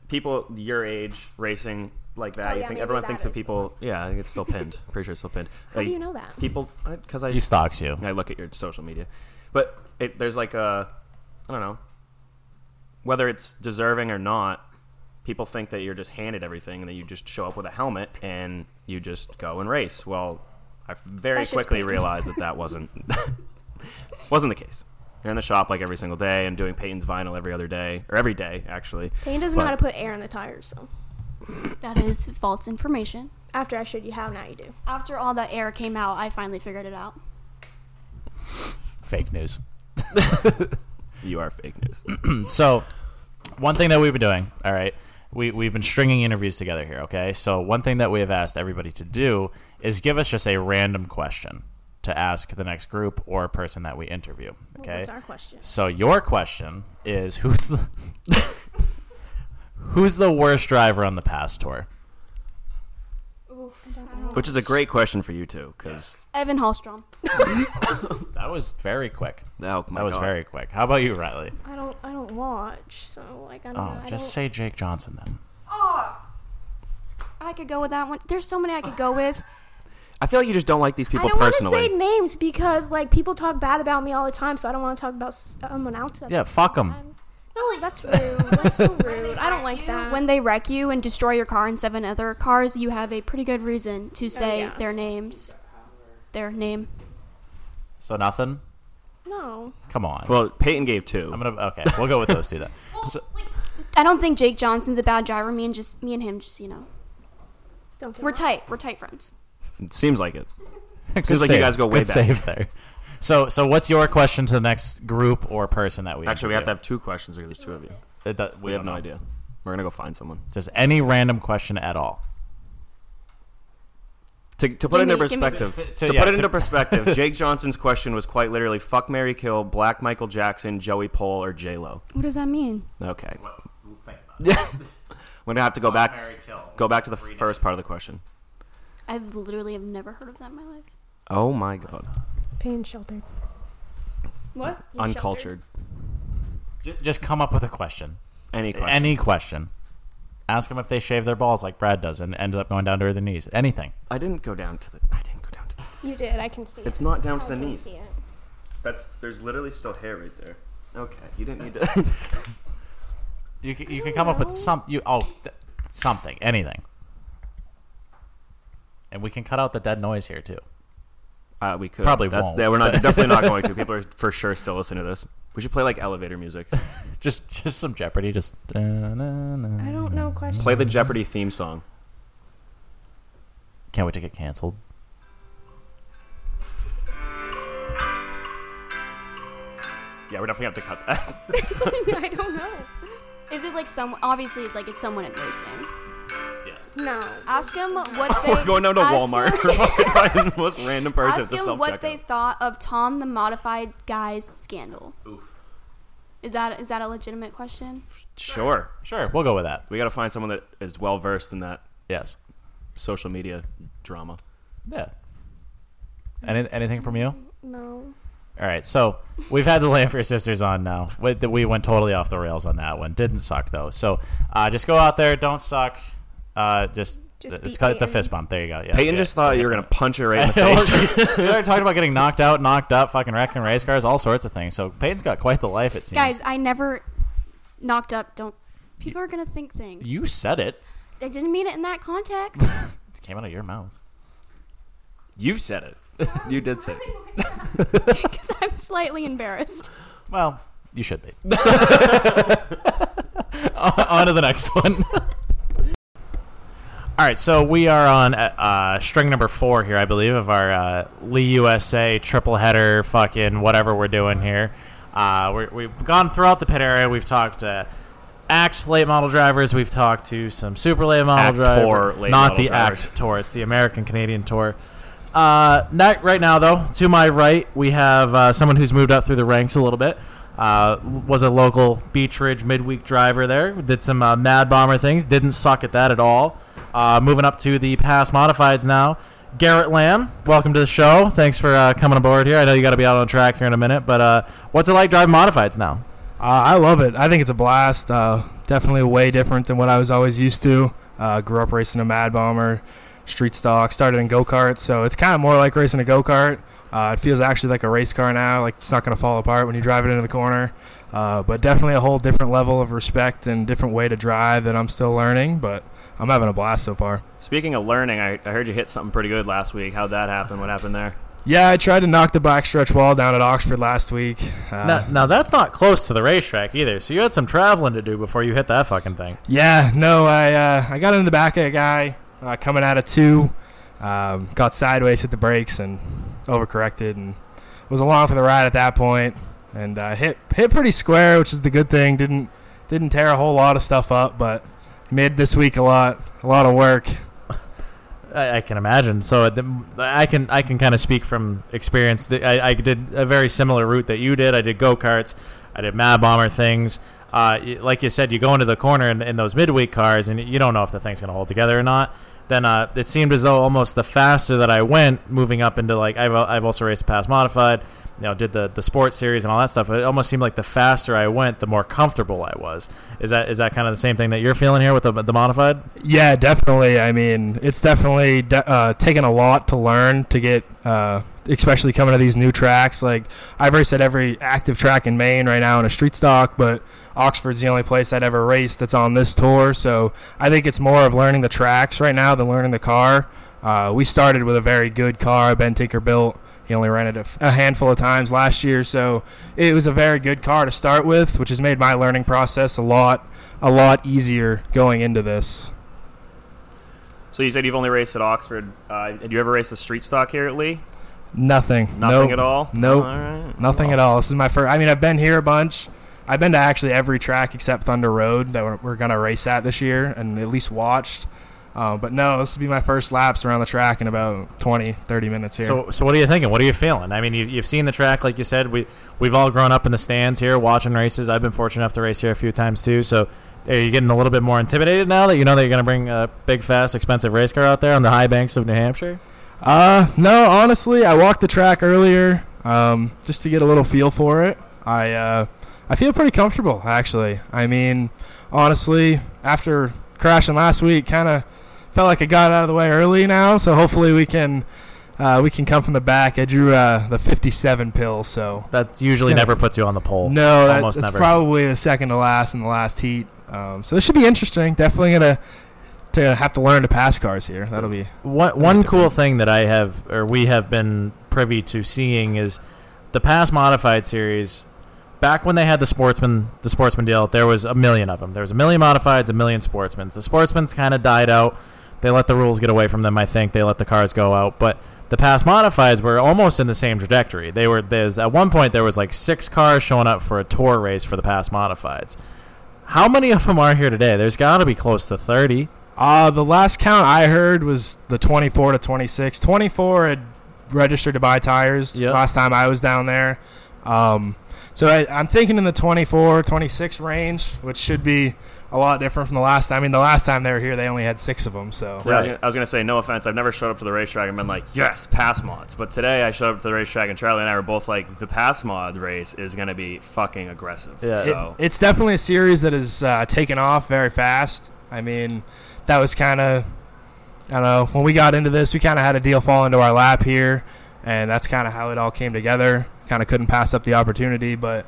S1: people your age racing like that,
S5: Oh,
S1: you
S5: yeah,
S1: think everyone
S5: that
S1: thinks that
S5: is the
S1: people. Yeah, I think it's still pinned. Pretty sure it's still pinned.
S5: How do you know that?
S1: People, because I
S3: He stalks you.
S1: I look at your social media, but it, there's like a, I don't know, whether it's deserving or not. People think that you're just handed everything and that you just show up with a helmet and you just go and race. Well, I very
S5: That's
S1: quickly realized that that wasn't wasn't the case. You're in the shop like every single day and doing Peyton's vinyl every other day or every day actually.
S5: Payne doesn't know how to put air in the tires, so
S4: that is false information.
S5: after I showed you how, now you do.
S4: After all that air came out, I finally figured it out.
S3: Fake news.
S1: You are fake news.
S3: So, one thing that we've been doing, all right, we, we've been stringing interviews together here, okay? So, one thing that we have asked everybody to do is give us just a random question to ask the next group or person that we interview, okay?
S5: What's our question?
S3: So, your question is who's the who's the worst driver on the past tour?
S1: Which is a great question for you too, because
S4: Evan Hallstrom.
S3: That was very quick.
S1: oh my
S3: That was
S1: God.
S3: very quick. How about you, Riley?
S5: I don't I don't watch, so like I don't
S3: Oh,
S5: know. I
S3: just
S5: don't,
S3: say Jake Johnson then. Ah!
S4: I could go with that one. There's so many I could go with.
S1: I feel like you just don't like these people personally.
S5: I don't want to
S1: personally.
S5: say names because like people talk bad about me all the time, so I don't want to talk about someone else. That's
S3: Yeah, fuck them.
S5: No, like that's rude. That's so rude. I don't like that.
S4: When they wreck you and destroy your car and seven other cars, you have a pretty good reason to say
S5: yeah.
S4: their names. Their name.
S3: So nothing.
S5: no.
S3: Come on.
S1: well, Peyton gave two.
S3: I'm gonna. Okay, we'll go with those two then. So,
S4: I don't think Jake Johnson's a bad driver. Me and just me and him, just you know,
S5: Don't
S4: we're tight. We're tight friends.
S1: It seems like it.
S3: good
S1: Seems like you guys go way
S3: Good
S1: back.
S3: save there. So, so what's your question to the next group or person that we
S1: Actually, we have to have two questions because there's two of you.
S3: It do-
S1: We,
S3: we
S1: have
S3: don't
S1: no
S3: know.
S1: idea. We're gonna go find someone.
S3: Just any random question at all.
S1: To, to put it
S4: Give
S1: into
S4: me- give me-
S1: perspective,
S3: To-
S1: to,
S3: to- yeah,
S1: put it
S3: to-
S1: into perspective, Jake Johnson's question was quite literally "fuck Mary Kill, Black Michael Jackson, Joey Pole, or J Lo."
S4: What does that mean?
S1: Okay, we're gonna have to go back, go back to the first part of the question.
S4: I've literally have never heard of that in my life.
S1: Oh my god,
S5: Pain sheltered.
S4: What?
S1: uncultured.
S3: J- Just come up with a question.
S1: Any question?
S3: Any question. Ask them if they shave their balls like Brad does and ended up going down to their knees. Anything.
S1: I didn't go down to the. I didn't go down to the.
S5: You did. I can see.
S1: It's
S5: it.
S1: not down to
S5: I
S1: the
S5: can
S1: knees.
S5: see it.
S1: That's there's literally still hair right there. Okay, you didn't need to.
S3: You can, you can come up with some you oh d- something anything. And we can cut out the dead noise here too.
S1: Uh, we could
S3: Probably
S1: That's,
S3: won't.
S1: Yeah, we're not definitely not going to. People are for sure still listening to this. We should play like elevator music.
S3: Just just some Jeopardy. Just
S5: I don't know questions.
S1: Play the Jeopardy theme song.
S3: can't wait to get canceled.
S1: Yeah, we're definitely gonna have to cut that.
S5: I don't know.
S4: Is it like some? Obviously, it's like it's someone in racing.
S5: No.
S4: Ask them what they.
S1: we're going down to
S4: ask
S1: Walmart.
S4: them-
S1: We're fucking finding the most random person
S4: Ask
S1: at the
S4: them what they
S1: checkout.
S4: thought of Tom the Modified Guy's scandal. Is that is that a legitimate question?
S1: Sure,
S3: Sure, we'll go with that.
S1: we got to find someone that is well versed in that
S3: Yes.
S1: social media drama.
S3: Yeah. Any, anything from you?
S5: No.
S3: All right, so we've had the Lanfear sisters on now. We, we went totally off the rails on that one. Didn't suck though. So uh, just go out there, don't suck. Uh, just,
S5: Just
S3: it's called, it's a fist bump. There you go. Yeah,
S1: Peyton
S3: yeah.
S1: just thought you were gonna punch her right in the face.
S3: we already talked about getting knocked out, knocked up, fucking wrecking race cars, all sorts of things. So Peyton's got quite the life. It seems.
S4: Guys, I never knocked up. Don't. People are gonna think things.
S3: you said it.
S4: I didn't mean it in that context.
S3: It came out of your mouth.
S1: you said it. You did say it.
S4: Because I'm slightly embarrassed.
S3: Well, you should be. on on to the next one. All right, so we are on uh, uh, string number four here, I believe, of our uh, Lee USA triple header, fucking whatever we're doing here. Uh, we're, we've gone throughout the pit area. We've talked to Act late model drivers. We've talked to some super late model
S1: Act
S3: drivers.
S1: Tour late
S3: not the
S1: drivers.
S3: Act Tour. It's the American Canadian Tour. Uh, not right now, though. To my right, we have uh, someone who's moved up through the ranks a little bit. Uh, was a local Beach Ridge midweek driver there. Did some uh, Mad Bomber things. Didn't suck at that at all. Uh, moving up to the past modifieds now. Garrett Lamb, welcome to the show. Thanks for uh, coming aboard here. I know you got to be out on track here in a minute, but uh, what's it like driving modifieds now?
S2: Uh, I love it. I think it's a blast. Uh, definitely way different than what I was always used to. Uh, grew up racing a Mad Bomber, street stock. Started in go karts, so it's kind of more like racing a go kart. It feels actually like a race car now. Like it's not going to fall apart when you drive it into the corner. But definitely a whole different level of respect and different way to drive that I'm still learning. But I'm having a blast so far.
S1: Speaking of learning, I, I heard you hit something pretty good last week. How'd that happen? What happened there?
S2: Yeah, I tried to knock the backstretch wall down at Oxford last week. Uh,
S3: now, now, that's not close to the racetrack either, so you had some traveling to do before you hit that fucking thing.
S2: Yeah, no, I uh, I got in the back of a guy uh, coming out of two, um, got sideways, hit the brakes, and overcorrected, and was along for the ride at that point, and uh, hit hit pretty square, which is the good thing. Didn't didn't tear a whole lot of stuff up, but made this week a lot a lot of work.
S3: I, I can imagine. So the, I can I can kind of speak from experience. I, I did a very similar route that you did. I did go karts. I did Mad Bomber things. Uh, like you said, you go into the corner in, in those midweek cars, and you don't know if the thing's going to hold together or not. Then uh, it seemed as though almost the faster that I went, moving up into like I've I've also raced past modified, you know, did the the sports series and all that stuff. It almost seemed like the faster I went, the more comfortable I was. Is that is that kind of the same thing that you're feeling here with the the modified?
S2: Yeah, definitely. I mean, it's definitely de- uh, taken a lot to learn to get, uh, especially coming to these new tracks. Like I've raced at every active track in Maine right now in a street stock, but Oxford's the only place I'd ever raced that's on this tour. So I think it's more of learning the tracks right now than learning the car. Uh, we started with a very good car. Ben Tinker built. He only ran it a, f- a handful of times last year, so it was a very good car to start with, which has made my learning process a lot, a lot easier going into this.
S1: So you said you've only raced at Oxford. Uh, did you ever race a street stock here at Lee?
S2: Nothing.
S1: Nothing
S2: Nope.
S1: at all?
S2: Nope.
S1: All right.
S2: Nothing at all. This is my first. I mean, I've been here a bunch. I've been to actually every track except Thunder Road that we're, we're gonna race at this year, and at least watched. Uh, but no, this will be my first laps around the track in about 20, 30 minutes here.
S3: So, so what are you thinking? What are you feeling? I mean, you, you've seen the track, like you said. We we've all grown up in the stands here, watching races. I've been fortunate enough to race here a few times too. So, are you getting a little bit more intimidated now that you know that you're going to bring a big, fast, expensive race car out there on the high banks of New Hampshire?
S2: Uh, no, honestly, I walked the track earlier um, just to get a little feel for it. I uh, I feel pretty comfortable actually. I mean, honestly, after crashing last week, kind of felt like I got out of the way early now. So hopefully we can uh, we can come from the back. I drew uh, the 57 pill, so
S3: That usually
S2: Yeah.
S3: never puts you on the pole.
S2: no, that, that's
S3: never.
S2: probably the second to last in the last heat. Um, so this should be interesting. Definitely gonna to have to learn to pass cars here. That'll be
S3: One one cool thing that I have or we have been privy to seeing is the past modified series. Back when they had the sportsman the sportsman deal, there was a million of them. There was a million modifieds, a million sportsmans. The sportsmans kind of died out. They let the rules get away from them. I think they let the cars go out, but the past modifieds were almost in the same trajectory. They were there's at one point there was like six cars showing up for a tour race for the past modifieds. How many of them are here today? There's got to be close to thirty.
S2: Uh, the last count I heard was the 24 to 26. 24 had registered to buy tires
S3: Yep.
S2: last time I was down there. Um, so I, I'm thinking in the 24, 26 range, which should be a lot different from the last time. I mean, the last time they were here, they only had six of them. So
S1: Yeah, I, was gonna, I was gonna say, no offense. I've never showed up to the racetrack and been like, yes, pass mods. But today I showed up to the racetrack and Charlie and I were both like, the pass mod race is gonna be fucking aggressive.
S3: Yeah.
S1: So
S2: it's definitely a series that has uh, taken off very fast. I mean, that was kind of, I don't know, when we got into this, we kind of had a deal fall into our lap here, and that's kind of how it all came together. Kind of couldn't pass up the opportunity, but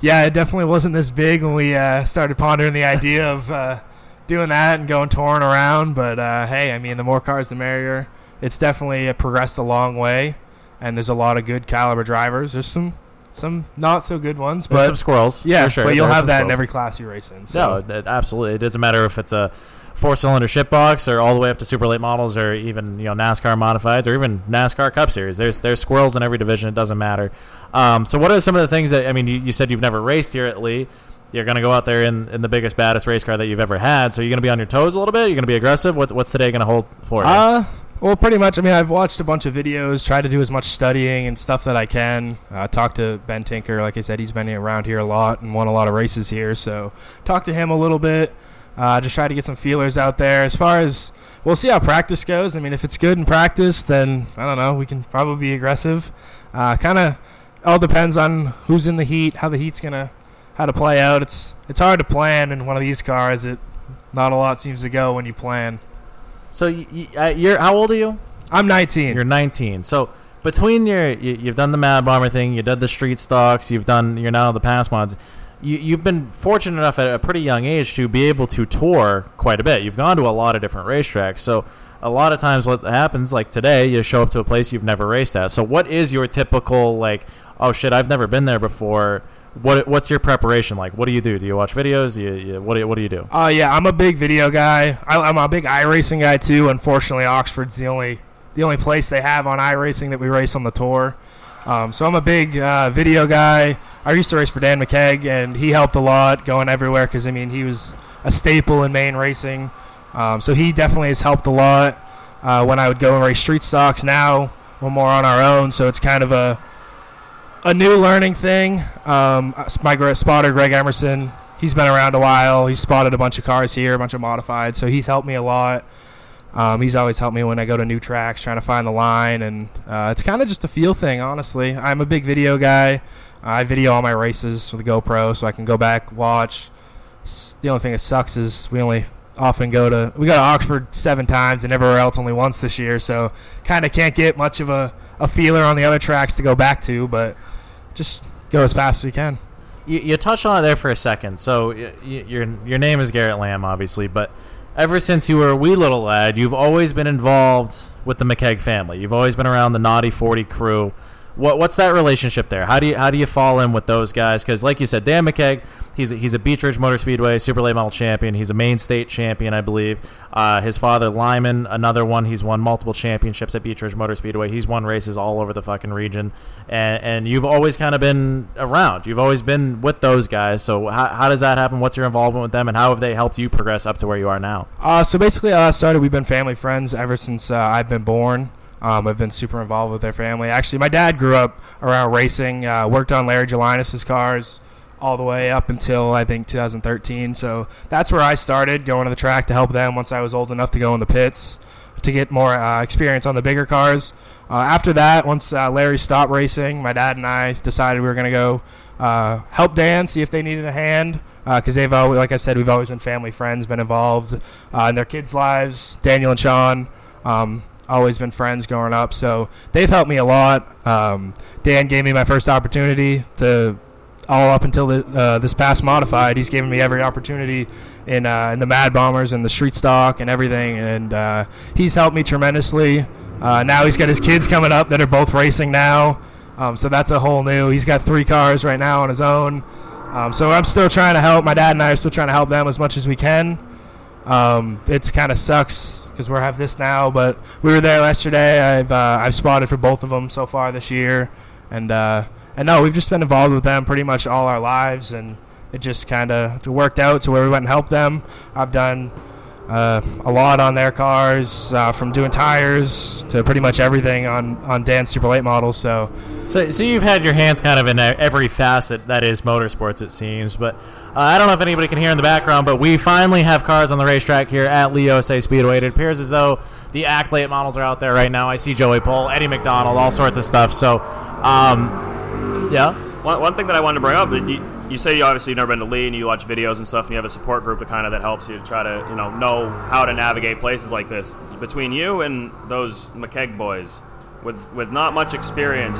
S2: yeah, it definitely wasn't this big when we uh, started pondering the idea of uh, doing that and going touring around. But uh, hey, I mean, the more cars, the merrier. It's definitely uh, progressed a long way, and there's a lot of good caliber drivers. There's some some not so good ones,
S3: There's
S2: but
S3: some squirrels.
S2: yeah,
S3: for sure.
S2: but you'll have
S3: some
S2: that in
S3: squirrels.
S2: every class you race in. So.
S3: No, it- absolutely. It doesn't matter if it's a four-cylinder ship box or all the way up to super late models or even you know NASCAR modifieds or even NASCAR Cup Series. There's there's squirrels in every division. It doesn't matter. Um, so what are some of the things that I mean? You, you said you've never raced here at Lee. You're going to go out there in, in the biggest, baddest race car that you've ever had. So you're going to be on your toes a little bit. You're going to be aggressive. What's what's today going to hold for you?
S2: Uh, well, pretty much. I mean, I've watched a bunch of videos, tried to do as much studying and stuff that I can. Uh, to Ben Tinker. Like I said, he's been around here a lot and won a lot of races here. So, talked to him a little bit. Uh, just try to get some feelers out there. As far as we'll see how practice goes. I mean, if it's good in practice, then I don't know. We can probably be aggressive. Uh, kind of all depends on who's in the heat, how the heat's gonna, how to play out. It's it's hard to plan in one of these cars. It not a lot seems to go when you plan.
S3: So you, you, uh, you're how old are you?
S2: I'm 19.
S3: You're 19. So between your, you, you've done the Mad Bomber thing, you did the street stocks, you've done, you're now the pass mods. You, you've been fortunate enough at a pretty young age to be able to tour quite a bit. You've gone to a lot of different racetracks. So a lot of times, what happens, like today, you show up to a place you've never raced at. So what is your typical like? Oh shit, I've never been there before. What what's your preparation like? What do you do? Do you watch videos? Do you, you what do you, what do you do?
S2: Oh yeah, I'm a big video guy. I, I'm a big iRacing guy too. Unfortunately, Oxford's the only the only place they have on iRacing that we race on the tour. Um, so I'm a big uh, video guy. I used to race for Dan McKeage, and he helped a lot going everywhere because I mean he was a staple in Maine racing. Um, so he definitely has helped a lot uh, when I would go and race street stocks. Now we're more on our own, so it's kind of a a new learning thing. Um, my spotter Greg Emerson, he's been around a while. He's spotted a bunch of cars here, a bunch of modified, so he's helped me a lot. Um, he's always helped me when I go to new tracks, trying to find the line, and uh, it's kind of just a feel thing, honestly. I'm a big video guy. I video all my races with a GoPro, so I can go back watch. The only thing that sucks is we only often go to we go to Oxford seven times and everywhere else only once this year, so kind of can't get much of a, a feeler on the other tracks to go back to, but just go as fast as you can.
S3: You, you touched on it there for a second. So y- y- your your name is Garrett Lamb, obviously, but ever since you were a wee little lad, you've always been involved with the McKeage family. You've always been around the Naughty Forty crew. What what's that relationship there? How do you how do you fall in with those guys? Because like you said, Dan McKeage, he's a, he's a Beech Ridge Motor Speedway Super Late Model champion. He's a Maine state champion, I believe. Uh, his father Lyman, another one. He's won multiple championships at Beech Ridge Motor Speedway. He's won races all over the fucking region, and and you've always kind of been around. You've always been with those guys. So how, how does that happen? What's your involvement with them, and how have they helped you progress up to where you are now?
S2: Uh, so basically, uh, started. We've been family friends ever since uh, I've been born. Um, I've been super involved with their family. Actually, my dad grew up around racing. Uh, worked on Larry Jelinas's cars all the way up until I think 2013. So that's where I started going to the track to help them once I was old enough to go in the pits to get more uh, experience on the bigger cars. Uh, after that, once uh, Larry stopped racing, my dad and I decided we were going to go uh, help Dan, see if they needed a hand. Because they've always, like I said, we've always been family friends, been involved uh, in their kids' lives. Daniel and Sean, um, always been friends growing up, so they've helped me a lot. Um, Dan gave me my first opportunity to all up until the, uh, this PASS modified. He's given me every opportunity in uh, in the Mad Bombers and the Street Stock and everything, and uh, he's helped me tremendously. Uh, now he's got his kids coming up that are both racing now, um, so that's a whole new. He's got three cars right now on his own, um, so I'm still trying to help. My dad and I are still trying to help them as much as we can. Um, it's kind of sucks because we have this now, but we were there yesterday. I've uh, I've spotted for both of them so far this year, and uh, and no, we've just been involved with them pretty much all our lives, and it just kind of worked out to where we went and helped them. I've done uh, a lot on their cars, uh, from doing tires to pretty much everything on on Dan's Super Late models. So
S3: So, so you've had your hands kind of in every facet that is motorsports, it seems. But uh, I don't know if anybody can hear in the background, but we finally have cars on the racetrack here at Lee USA Speedway. It appears as though the ACT Late models are out there right now. I see Joey Pole, Eddie MacDonald, all sorts of stuff. So, um, yeah.
S6: One, one thing that I wanted to bring up, you, you say you obviously you've never been to Lee and you watch videos and stuff, and you have a support group that kind of that helps you to try to you know know how to navigate places like this. Between you and those McKeage boys, with with not much experience,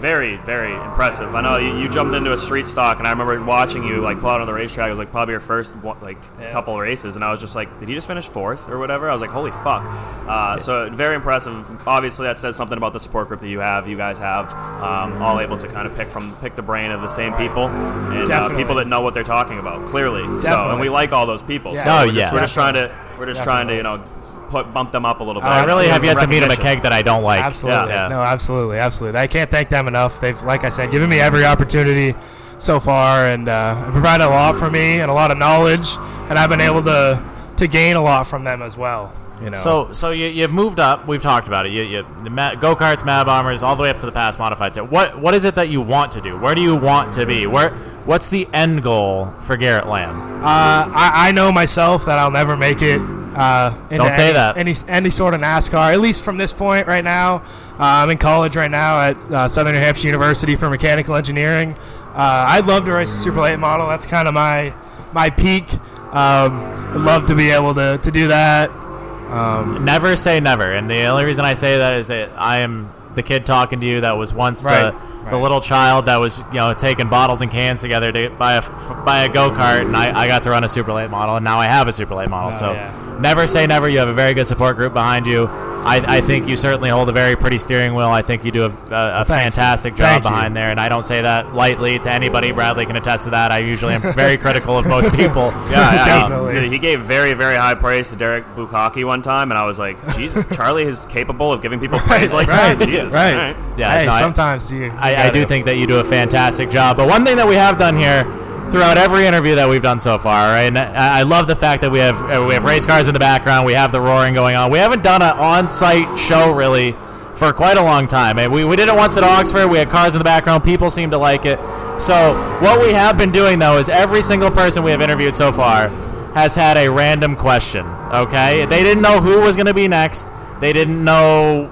S6: very very impressive. I know you, you jumped into a street stock, and I remember watching you like pull out on the racetrack. It was like probably your first like couple of races, and I was just like, did you just finish fourth or whatever? I was like, holy fuck! Uh, so very impressive. Obviously, that says something about the support group that you have. You guys have um, all able to kind of pick from pick the brain of the same people and uh, people that know what they're talking about clearly. So, and we like all those people.
S2: Yeah.
S6: So
S3: Oh,
S6: we're
S3: yeah.
S6: Just, we're just trying to we're just trying to you know put bump them up a little bit.
S3: I really have yet to meet a
S6: recognition.
S3: McKeage that I don't like.
S2: Absolutely.
S3: Yeah.
S2: No, absolutely, absolutely. I can't thank them enough. They've, like I said, given me every opportunity so far and uh, provided a lot for me and a lot of knowledge, and I've been able to to gain a lot from them as well. You know.
S3: So, so you, you've moved up. We've talked about it. You, you the ma- go karts, Mad Bombers, all the way up to the PASS modified set. What, what is it that you want to do? Where do you want to be? Where, what's the end goal for Garrett Lamb?
S2: Uh, I, I know myself that I'll never make it. Uh,
S3: Don't say
S2: any,
S3: that.
S2: Any any sort of NASCAR, at least from this point right now. Uh, I'm in college right now at uh, Southern New Hampshire University for mechanical engineering. Uh, I'd love to race a super late model. That's kind of my my peak. Um, I'd love to be able to, to do that. Um,
S3: Never say never. And the only reason I say that is that I am the kid talking to you that was once
S2: Right,
S3: the,
S2: right.
S3: the little child that was you know taking bottles and cans together to buy a buy a go kart, and I, I got to run a super late model, and now I have a super late model.
S2: Oh,
S3: so
S2: yeah.
S3: never say never. You have a very good support group behind you. I, I think you certainly hold a very pretty steering wheel. I think you do a, a, a
S2: Thank you.
S3: fantastic job
S2: Thank you.
S3: behind there, and I don't say that lightly to anybody. Bradley can attest to that. I usually am very critical of most people.
S6: Yeah, yeah,
S2: Definitely.
S6: He, he gave very, very high praise to Derek Bukaki one time, and I was like, Jesus, Charlie is capable of giving people praise like
S2: right,
S6: that. Jesus,
S2: right.
S6: all right.
S3: Yeah,
S2: hey,
S3: no,
S2: sometimes you. you
S3: I, I do think that you do a fantastic job. But one thing that we have done here throughout every interview that we've done so far, right? And I, love the fact that we have uh, we have race cars in the background. We have the roaring going on. We haven't done an on-site show really for quite a long time. And we, we did it once at Oxford. We had cars in the background. People seem to like it. So what we have been doing though is every single person we have interviewed so far, has had a random question. Okay, they didn't know who was going to be next. They didn't know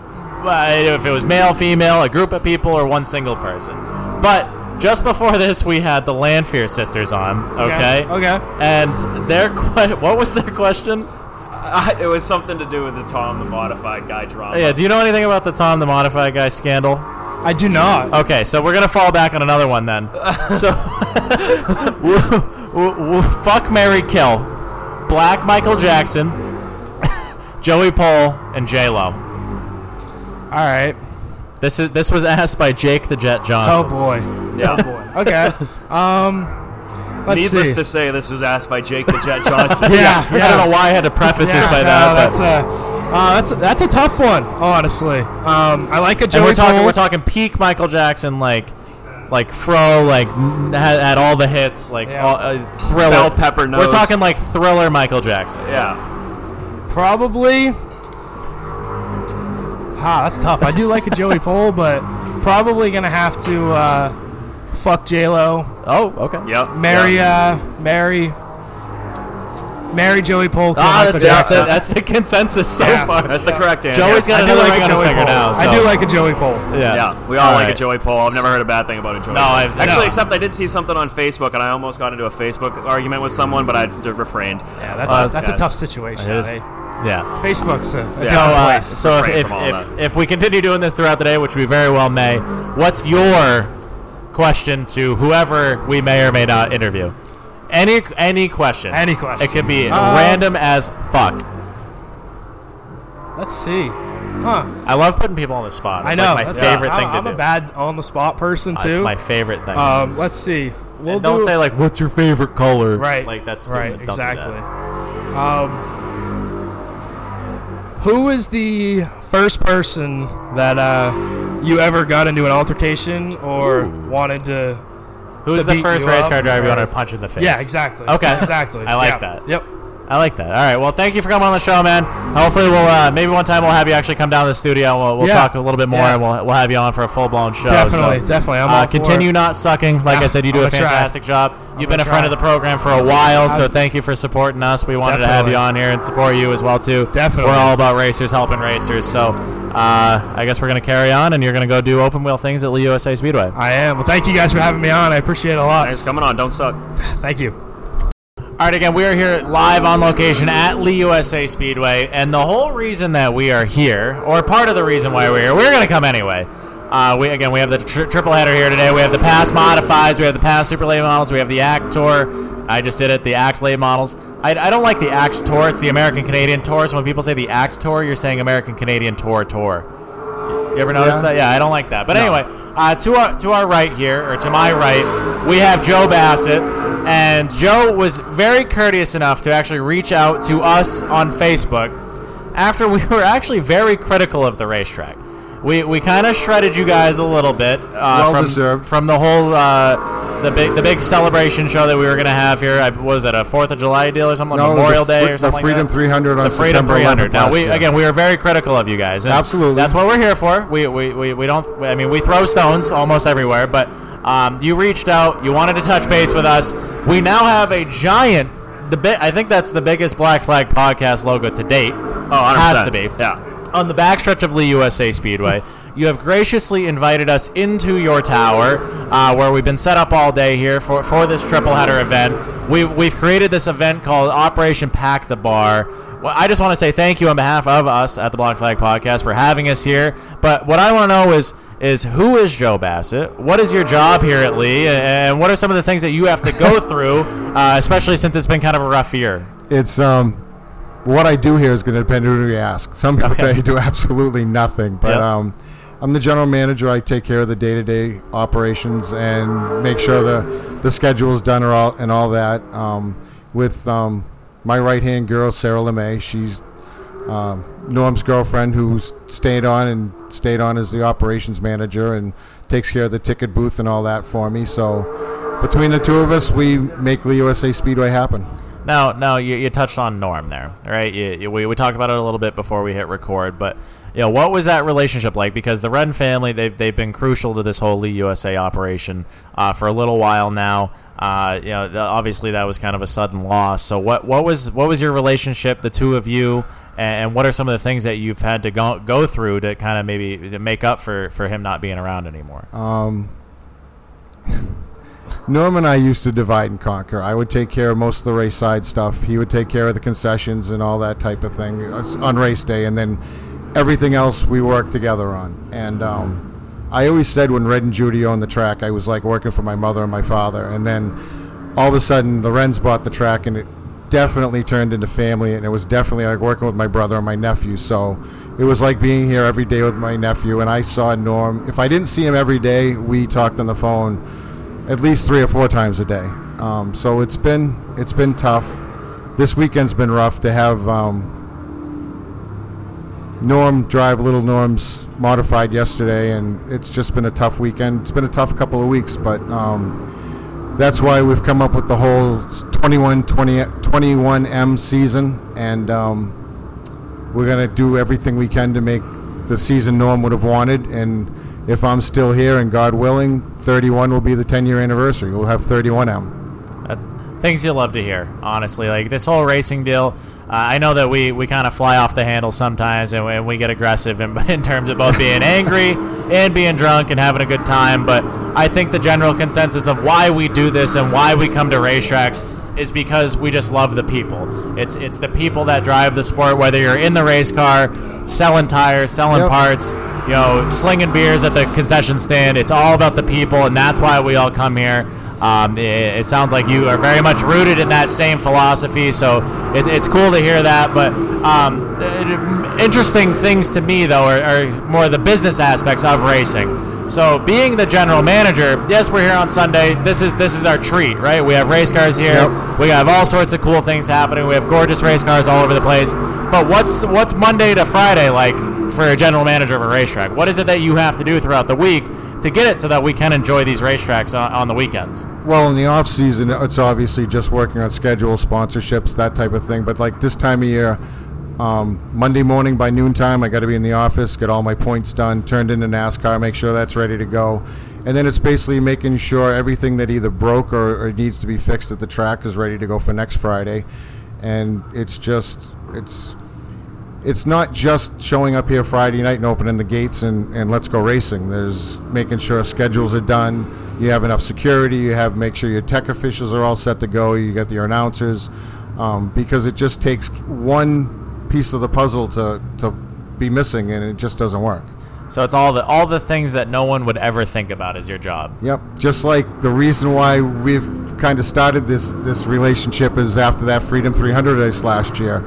S3: if it was male, female, a group of people, or one single person. But just before this, we had the Lanfear sisters on. Okay.
S2: Okay.
S3: And their que- what was their question?
S6: Uh, it was something to do with the Tom the Modified Guy drama.
S3: Yeah. Do you know anything about the Tom the Modified Guy scandal?
S2: I do not.
S3: Okay, so we're gonna fall back on another one then. so, w- w- w- fuck Mary Kill, Black Michael Jackson, Joey Pole, and J Lo.
S2: All right.
S3: This is this was asked by Jake the Jet Johnson.
S2: Oh boy.
S6: Yeah.
S2: Oh boy. Okay. Um. Let's
S6: Needless
S2: see.
S6: to say, this was asked by Jake the Jet Johnson.
S2: Yeah,
S3: I don't know why I had to preface this by
S2: no,
S3: that,
S2: that's
S3: but
S2: a uh, that's that's a tough one, honestly. Um, I like a Joey
S3: and we're talking
S2: Pole.
S3: we're talking peak Michael Jackson like. Like fro, like n- had, had all the hits, like
S2: Yeah.
S3: all, uh, thriller.
S6: Bell pepper
S3: We're talking like thriller Michael Jackson.
S6: Yeah.
S2: Probably. Ah, that's tough. I do like a Joey Pole, but probably gonna have to uh, fuck J Lo,
S3: Oh, okay.
S6: Yep.
S2: marry
S6: yep.
S2: uh, marry, marry Joey Pole.
S3: Ah, that's, that's, the, that's the consensus so
S2: Yeah.
S3: far.
S6: That's the correct answer.
S3: Joey's got
S2: I do
S3: another
S2: like
S3: ring
S2: a
S3: on his
S2: Joey
S3: finger
S2: Pole.
S3: now. So.
S2: I do like a Joey Pole.
S3: Yeah.
S6: Yeah, we all,
S3: All
S6: like a Joey Pole. I've never heard a bad thing about a Joey
S3: No,
S6: Pole.
S3: I've-
S6: Actually,
S3: no.
S6: except I did see something on Facebook, and I almost got into a Facebook argument with someone, but I refrained.
S2: Yeah, that's
S3: Well,
S2: a, that's
S6: yeah.
S2: a tough situation.
S3: It is-? Yeah.
S2: Facebook's a, a
S3: So, uh,
S2: place.
S3: so if, if, if, if we continue doing this throughout the day, which we very well may, what's your question to whoever we may or may not interview? Any any question.
S2: Any question.
S3: It could be
S2: Uh,
S3: random as fuck.
S2: Let's see. Huh.
S3: I love putting people on the spot. It's
S2: I know.
S3: like my
S2: that's-
S3: favorite
S2: I'm,
S3: thing to
S2: I'm
S3: do.
S2: a bad on the spot person
S3: Uh,
S2: too.
S3: It's my favorite thing.
S2: Um, let's see. We'll
S3: And don't
S2: do,
S3: say like, "What's your favorite color?"
S2: Right.
S3: Like that's
S2: right.
S3: stupid. Don't do that.
S2: Exactly. Um, who is the first person that uh, you ever got into an altercation or wanted to?
S3: Who's
S2: to
S3: the
S2: beat
S3: first
S2: you
S3: race
S2: up,
S3: car driver you
S2: or-
S3: wanted to punch in the face?
S2: Yeah, exactly.
S3: Okay.
S2: exactly.
S3: I like
S2: Yeah.
S3: that.
S2: Yep.
S3: I like that. All right. Well, thank you for coming on the show, man. Hopefully, we'll uh, maybe one time we'll have you actually come down to the studio. and We'll, we'll
S2: Yeah.
S3: talk a little bit more,
S2: Yeah.
S3: and we'll, we'll have you on for a full blown show.
S2: Definitely,
S3: So,
S2: definitely. I'm
S3: uh,
S2: all for
S3: continue
S2: it.
S3: not sucking. Like I said, you do
S2: I'm
S3: a
S2: gonna try.
S3: fantastic job. You've been
S2: gonna
S3: a friend of the program for a while, so
S2: I've-
S3: thank you for supporting us. We wanted to have you on here and support you as well too.
S2: Definitely.
S3: We're all about racers helping racers. So uh, I guess we're gonna carry on, and you're gonna go do open wheel things at Lee USA Speedway.
S2: I am. Well, thank you guys for having me on. I appreciate it a lot.
S6: Thanks for coming on. Don't suck.
S2: Thank you.
S3: All right, again, we are here live on location at Lee USA Speedway, and the whole reason that we are here, or part of the reason why we're here, we're going to come anyway. Uh, we again, we have the tri- triple header here today. We have the PASS modifies, we have the PASS super late models, we have the ACT Tour. I just did it, the ACT late models. I, I don't like the ACT Tour; it's the American Canadian Tour. So when people say the ACT Tour, you're saying American Canadian Tour Tour. You ever notice
S2: Yeah.
S3: that? Yeah, I don't like that. But anyway, uh, to our to our right here, or to my right, we have Joe Bassett, and Joe was very courteous enough to actually reach out to us on Facebook after we were actually very critical of the racetrack. We, we kind of shredded you guys a little bit uh,
S7: Well
S3: from
S7: deserved.
S3: from the whole uh, the big the big celebration show that we were gonna have here. I, what was it a Fourth of July deal or something?
S7: No,
S3: Memorial
S7: the
S3: Day
S7: Fre-
S3: or something?
S7: the Freedom
S3: like
S7: 300 on
S3: the Freedom
S7: September
S3: 300. Now we
S7: last year.
S3: again we are very critical of you guys.
S7: Absolutely.
S3: That's what we're here for. We, we, we, we don't. I mean, we throw stones almost everywhere, but um, you reached out. You wanted to touch base with us. We now have a giant. The bi- I think that's the biggest Black Flag podcast logo to date.
S6: Oh, 100%.
S3: has to be.
S6: Yeah.
S3: On the backstretch of Lee USA Speedway, you have graciously invited us into your tower, uh, where we've been set up all day here for, for this triple header event. We, we've created this event called Operation Pack the Bar. Well, I just want to say thank you on behalf of us at the Black Flag Podcast for having us here. But what I want to know is is who is Joe Bassett? What is your job here at Lee, and what are some of the things that you have to go through, uh, especially since it's been kind of a rough year?
S7: It's um, what I do here is going to depend on who you ask. Some people
S3: Okay.
S7: say I do absolutely nothing, but
S3: Yep.
S7: um, I'm the general manager. I take care of the day-to-day operations and make sure the the schedule is done or all, and all that. Um, with um, my right-hand girl, Sarah LeMay, she's um, Norm's girlfriend, who's stayed on and stayed on as the operations manager and takes care of the ticket booth and all that for me. So between the two of us, we make the USA Speedway happen.
S3: Now, now you, you touched on Norm there, right? You, you, we, we talked about it a little bit before we hit record, but you know, what was that relationship like? Because the Wren family, they've, they've been crucial to this whole Lee USA operation uh, for a little while now. Uh, you know, obviously that was kind of a sudden loss. So what what was what was your relationship, the two of you, and, what are some of the things that you've had to go go through to kind of maybe make up for for him not being around anymore?
S7: Um, Norm and I used to divide and conquer. I would take care of most of the race side stuff. He would take care of the concessions and all that type of thing uh, on race day, and then everything else we worked together on. And um, I always said when Red and Judy owned the track, I was like working for my mother and my father. And then all of a sudden, the Wrens bought the track, and it definitely turned into family, and it was definitely like working with my brother and my nephew. So it was like being here every day with my nephew, and I saw Norm. If I didn't see him every day, we talked on the phone at least three or four times a day. Um, so it's been it's been tough. This weekend's been rough to have um, Norm drive little Norm's modified yesterday, and it's just been a tough weekend. It's been a tough couple of weeks, but um, that's why we've come up with the whole 21 20, 21M season, and um, we're going to do everything we can to make the season Norm would have wanted. And if I'm still here, and God willing, 31 will be the 10 year anniversary. We'll have 31M.
S3: things you'll love to hear, honestly. Like this whole racing deal, uh, I know that we, we kind of fly off the handle sometimes and, and we get aggressive in, in terms of both being angry and being drunk and having a good time. But I think the general consensus of why we do this and why we come to racetracks is because we just love the people. It's it's the people that drive the sport. Whether you're in the race car, selling tires, selling
S7: Yep.
S3: parts, you know, slinging beers at the concession stand. It's all about the people, and that's why we all come here. Um, it, it sounds like you are very much rooted in that same philosophy, so it, it's cool to hear that. But um, uh, interesting things to me, though, are, are more the business aspects of racing. So, being the general manager, yes, we're here on Sunday. This is this is our treat, right? We have race cars here. We have all sorts of cool things happening. We have gorgeous race cars all over the place. But what's what's Monday to Friday like for a general manager of a racetrack? What is it that you have to do throughout the week to get it so that we can enjoy these racetracks on, on the weekends?
S7: Well, in the off season, it's obviously just working on schedule, sponsorships, that type of thing. But like this time of year, um, Monday morning by noontime, I got to be in the office, get all my points done, turned into NASCAR, make sure that's ready to go, and then it's basically making sure everything that either broke or, or needs to be fixed at the track is ready to go for next Friday. And it's just it's it's not just showing up here Friday night and opening the gates and, and let's go racing. There's making sure schedules are done. You have enough security. You have make sure your tech officials are all set to go. You got your announcers, um, because it just takes one piece of the puzzle to, to be missing, and it just doesn't work.
S3: So it's all the all the things that no one would ever think about as your job.
S7: Yep. Just like the reason why we've kind of started this this relationship is after that Freedom 300 race last year.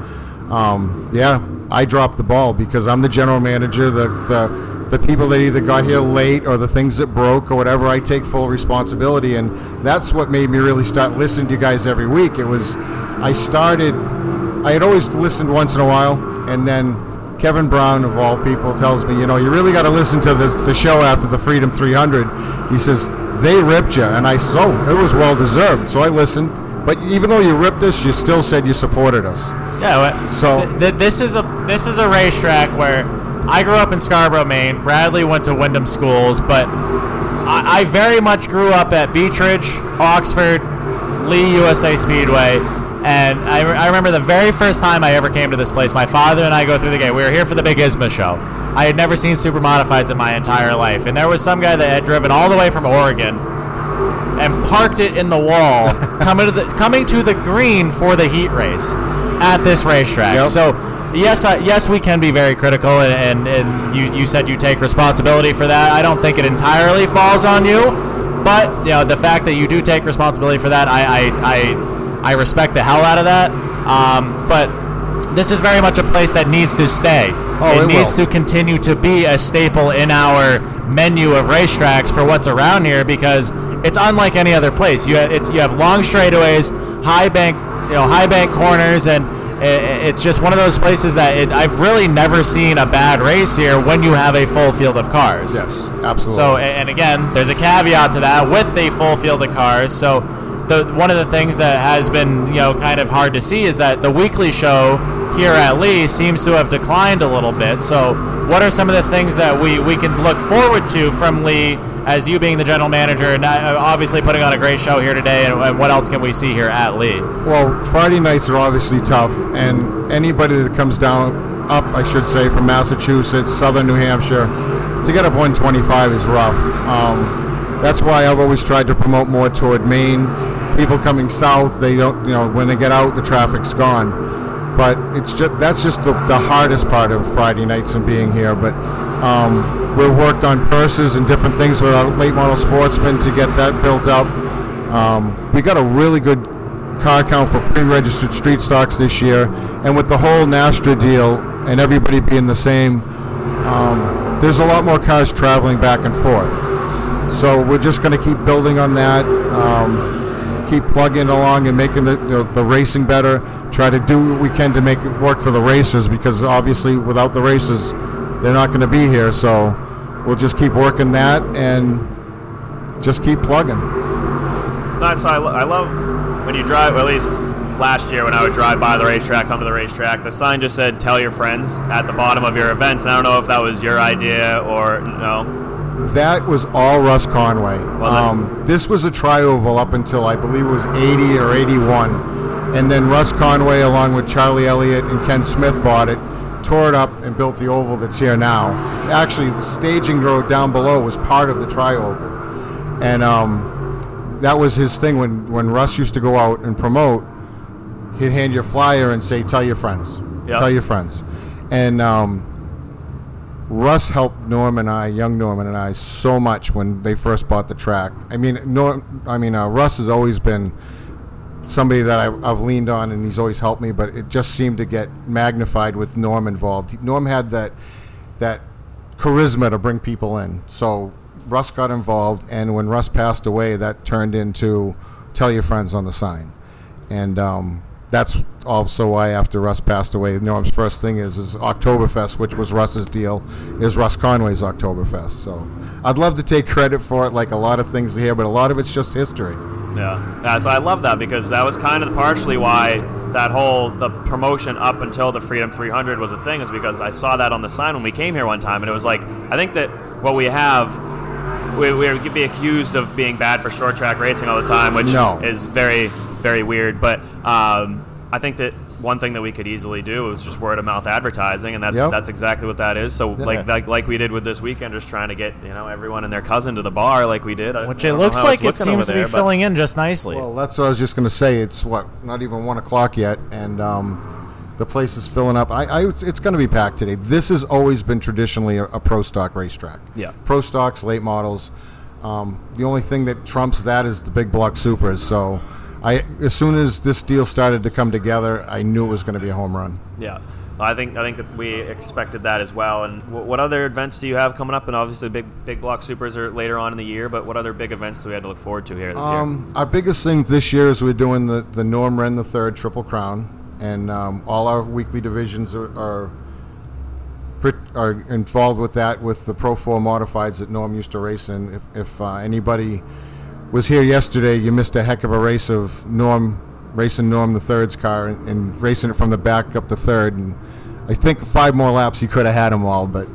S7: Um, yeah, I dropped the ball because I'm the general manager. The the the people that either got here late or the things that broke or whatever, I take full responsibility, and that's what made me really start listening to you guys every week. It was I started. I had always listened once in a while, and then Kevin Brown, of all people, tells me, you know, you really got to listen to the, the show after the Freedom 300. He says, they ripped you. And I says, oh, it was well deserved. So I listened. But even though you ripped us, you still said you supported us.
S3: Yeah. well,
S7: So-
S3: th- th- this is a this is a racetrack where I grew up in Scarborough, Maine. Bradley went to Windham schools, but I, I very much grew up at Beechridge, Oxford, Lee USA Speedway. And I, I remember the very first time I ever came to this place, my father and I go through the gate. We were here for the Big ISMA show. I had never seen super modifieds in my entire life. And there was some guy that had driven all the way from Oregon and parked it in the wall, coming to the coming to the green for the heat race at this racetrack.
S7: Yep.
S3: So yes, uh, yes, we can be very critical, and, and, and you, you said you take responsibility for that. I don't think it entirely falls on you, but you know the fact that you do take responsibility for that, I I, I, I respect the hell out of that. Um, but this is very much a place that needs to stay.
S7: Oh, it
S3: needs
S7: will.
S3: to continue to be a staple in our menu of racetracks for what's around here because it's unlike any other place. You have, it's you have long straightaways, high bank, you know, high bank corners, and i- i- it's just one of those places that it, I've really never seen a bad race here when you have a full field of cars.
S7: Yes, absolutely.
S3: So, and again, there's a caveat to that with a full field of cars. So, the one of the things that has been you know kind of hard to see is that the weekly show here at Lee seems to have declined a little bit. So, what are some of the things that we, we can look forward to from Lee as you being the general manager and uh, obviously putting on a great show here today? And, what else can we see here at Lee?
S7: Well, Friday nights are obviously tough, and anybody that comes down up, I should say, from Massachusetts, southern New Hampshire, to get up 125 is rough. Um, that's why I've always tried to promote more toward Maine. People coming south, they don't, you know, when they get out, the traffic's gone. But it's just that's just the, the hardest part of Friday nights and being here. But um, we've worked on purses and different things with our late model sportsmen to get that built up. Um, we got a really good car count for pre-registered street stocks this year, and with the whole NASTRA deal and everybody being the same, um, there's a lot more cars traveling back and forth. So we're just going to keep building on that, um, keep plugging along and making the, the, the racing better. Try to do what we can to make it work for the racers because obviously without the racers, they're not going to be here. So we'll just keep working that and just keep plugging.
S6: Nice. I, lo- I love when you drive. At least last year when I would drive by the racetrack, come to the racetrack, the sign just said "Tell your friends" at the bottom of your events. And I don't know if that was your idea or no.
S7: That was all Russ Conway. Um, this was a trioval up until I believe it was 80 or 81. And then Russ Conway, along with Charlie Elliott and Ken Smith, bought it, tore it up, and built the oval that's here now. Actually, the staging road down below was part of the trioval. And um, that was his thing when, when Russ used to go out and promote. He'd hand you a flyer and say, Tell your friends.
S6: Yep.
S7: Tell your friends. And um, Russ helped Norm and I, young Norman and I, so much when they first bought the track. I mean, Norm, I mean, uh, Russ has always been somebody that I, I've leaned on, and he's always helped me. But it just seemed to get magnified with Norm involved. Norm had that that charisma to bring people in. So Russ got involved, and when Russ passed away, that turned into "Tell your friends" on the sign, and um, that's also why after Russ passed away, Norm's first thing is is Oktoberfest, which was Russ's deal, is Russ Conway's Oktoberfest. So I'd love to take credit for it, like a lot of things here, but a lot of it's just history.
S6: Yeah. yeah, so I love that because that was kind of partially why that whole the promotion up until the Freedom 300 was a thing, is because I saw that on the sign when we came here one time, and it was like I think that what we have we, we could be accused of being bad for short track racing all the time, which
S7: No.
S6: is very, very weird. But um, I think that one thing that we could easily do is just word of mouth advertising, and that's
S7: Yep.
S6: that's exactly what that is. So
S3: Yeah.
S6: like, like like we did with this weekend, just trying to get you know everyone and their cousin to the bar, like we did.
S3: Which
S6: I
S3: it
S6: don't
S3: looks like it seems to be
S6: there,
S3: filling in just nicely.
S7: Well, that's what I was just going to say. It's what not even one o'clock yet, and um, the place is filling up. I, I it's, it's going to be packed today. This has always been traditionally a, a pro stock racetrack.
S6: Yeah.
S7: pro stocks, late models. Um, the only thing that trumps that is the big block supers. So, I as soon as this deal started to come together, I knew it was going to be a home run.
S6: Yeah, I think I think that we expected that as well. And wh- what other events do you have coming up? And obviously, big big block supers are later on in the year. But what other big events do we have to look forward to here this
S7: Um, our biggest thing this year is we're doing the, the Norm Wren the Third Triple Crown, and um, all our weekly divisions are, are are involved with that with the Pro 4 modifieds that Norm used to race in. If, if uh, anybody was here yesterday, you missed a heck of a race of Norm racing Norm the Third's car and, and racing it from the back up to third. And I think five more laps you could have had them all, but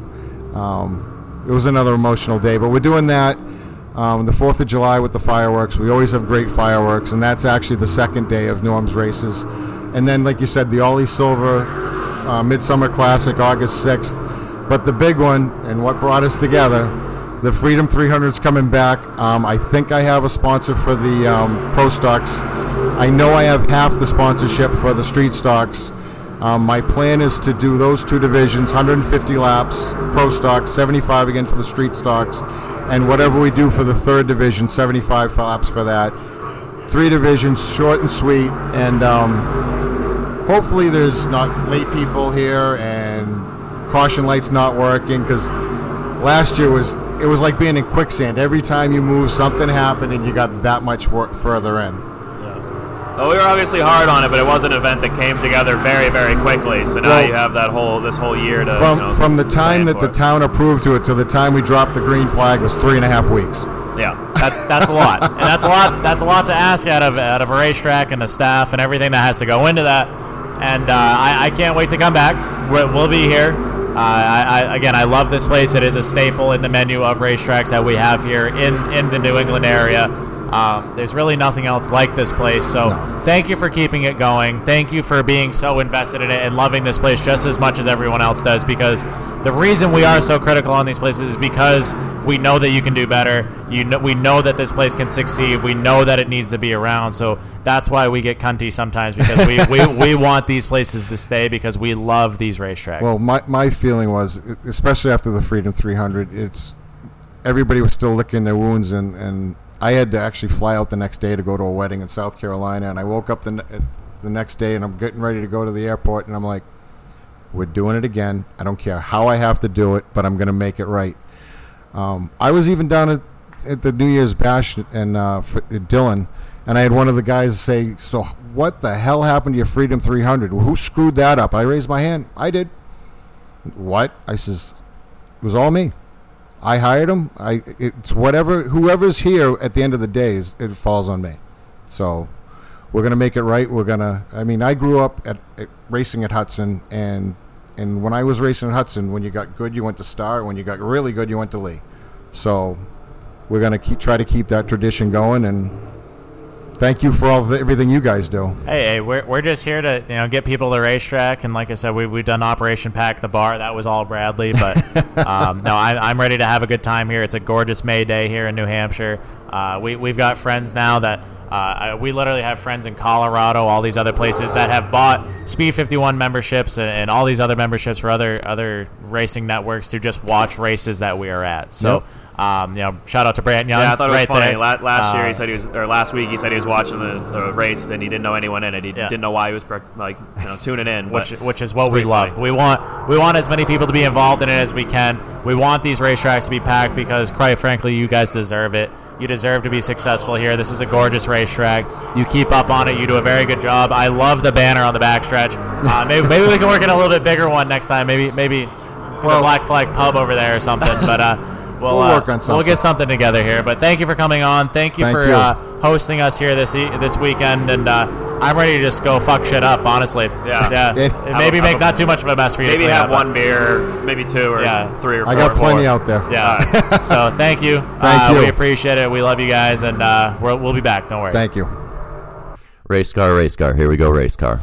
S7: um, it was another emotional day. But we're doing that. Um, the 4th of July with the fireworks. We always have great fireworks, and that's actually the second day of Norm's races. And then, like you said, the Ollie Silva uh, Midsummer Classic, August 6th. But the big one, and what brought us together, the Freedom 300 is coming back. Um, I think I have a sponsor for the um, Pro Stocks. I know I have half the sponsorship for the Street Stocks. Um, my plan is to do those two divisions 150 laps, Pro Stocks, 75 again for the Street Stocks, and whatever we do for the third division, 75 laps for that. Three divisions, short and sweet, and um, hopefully there's not late people here and caution lights not working because last year was it was like being in quicksand. Every time you move, something happened, and you got that much work further in. Yeah.
S6: Well, we were obviously hard on it, but it was an event that came together very, very quickly. So now
S7: Well,
S6: you have that whole this whole year to
S7: From
S6: you know,
S7: from the time that the
S6: it.
S7: town approved to it to the time we dropped the green flag was three and a half weeks.
S6: yeah.
S3: That's that's a lot, and that's a lot. That's a lot to ask out of out of a racetrack and the staff and everything that has to go into that. and uh, I, I can't wait to come back. We'll, we'll be here. I, again, I love this place. It is a staple in the menu of racetracks that we have here in, in the New England area. Um, there's really nothing else like this place. So thank you for keeping it going. Thank you for being so invested in it and loving this place just as much as everyone else does. Because the reason we are so critical on these places is because we know that you can do better. You know, we know that this place can succeed. We know that it needs to be around. So that's why we get cunty sometimes because we, we, we want these places to stay because we love these racetracks.
S7: Well, my, my feeling was, especially after the Freedom 300, it's everybody was still licking their wounds, and, and I had to actually fly out the next day to go to a wedding in South Carolina, and I woke up the ne- the next day and I'm getting ready to go to the airport, and I'm like, we're doing it again. I don't care how I have to do it, but I'm going to make it right. Um, I was even down at, at the New Year's bash in uh, Dillon, and I had one of the guys say, "So what the hell happened to your Freedom 300? Who screwed that up?" I raised my hand. I did. What? I says, it was all me. I hired him. I it's whatever whoever's here at the end of the day is it falls on me. So we're gonna make it right. We're gonna. I mean, I grew up at, at racing at Hudson, and and when I was racing at Hudson, when you got good, you went to Star. When you got really good, you went to Lee. So we're gonna keep try to keep that tradition going, and thank you for all the, everything you guys do.
S3: Hey, hey, we're, we're just here to you know get people to the racetrack, and like I said, we we've done Operation Pack the Bar. That was all Bradley, but um, no, I, I'm ready to have a good time here. It's a gorgeous May day here in New Hampshire. Uh, we we've got friends now that. Uh, we literally have friends in Colorado, all these other places that have bought Speed 51 memberships and, and all these other memberships for other other racing networks to just watch races that we are at. So, um, you know, shout out to Brant Young.
S6: Yeah, I thought it was
S3: right
S6: funny. La- last year
S3: Uh,
S6: he said he was, or last week he said he was watching the, the race and he didn't know anyone in it. He
S3: Yeah.
S6: didn't know why he was like you know tuning in.
S3: which which is what we love.
S6: funny.
S3: We want we want as many people to be involved in it as we can. We want these racetracks to be packed because, quite frankly, you guys deserve it. You deserve to be successful here. This is a gorgeous racetrack. You keep up on it. You do a very good job. I love the banner on the backstretch. Uh, maybe maybe we can work in a little bit bigger one next time. Maybe maybe put a Black Flag pub over there or something. But uh, we'll,
S7: We'll
S3: uh,
S7: work on
S3: We'll get something together here. But thank you for coming on. Thank you
S7: Thank
S3: for
S7: you.
S3: Uh, hosting us here this e- this weekend. And uh, I'm ready to just go fuck shit up. Honestly.
S6: Yeah.
S3: Yeah.
S7: It-
S3: maybe
S6: Have a-
S3: make not too much of a mess for you.
S6: Maybe
S3: clean
S6: have
S3: up,
S6: one beer, maybe two or
S3: Yeah.
S6: three or four.
S7: I got plenty
S6: four.
S7: out there.
S3: Yeah. so thank you.
S7: Thank
S3: uh,
S7: you.
S3: We appreciate it. We love you guys, and uh, we'll, we'll be back. Don't worry.
S7: Thank you.
S8: Race car, race car. Here we go, race car.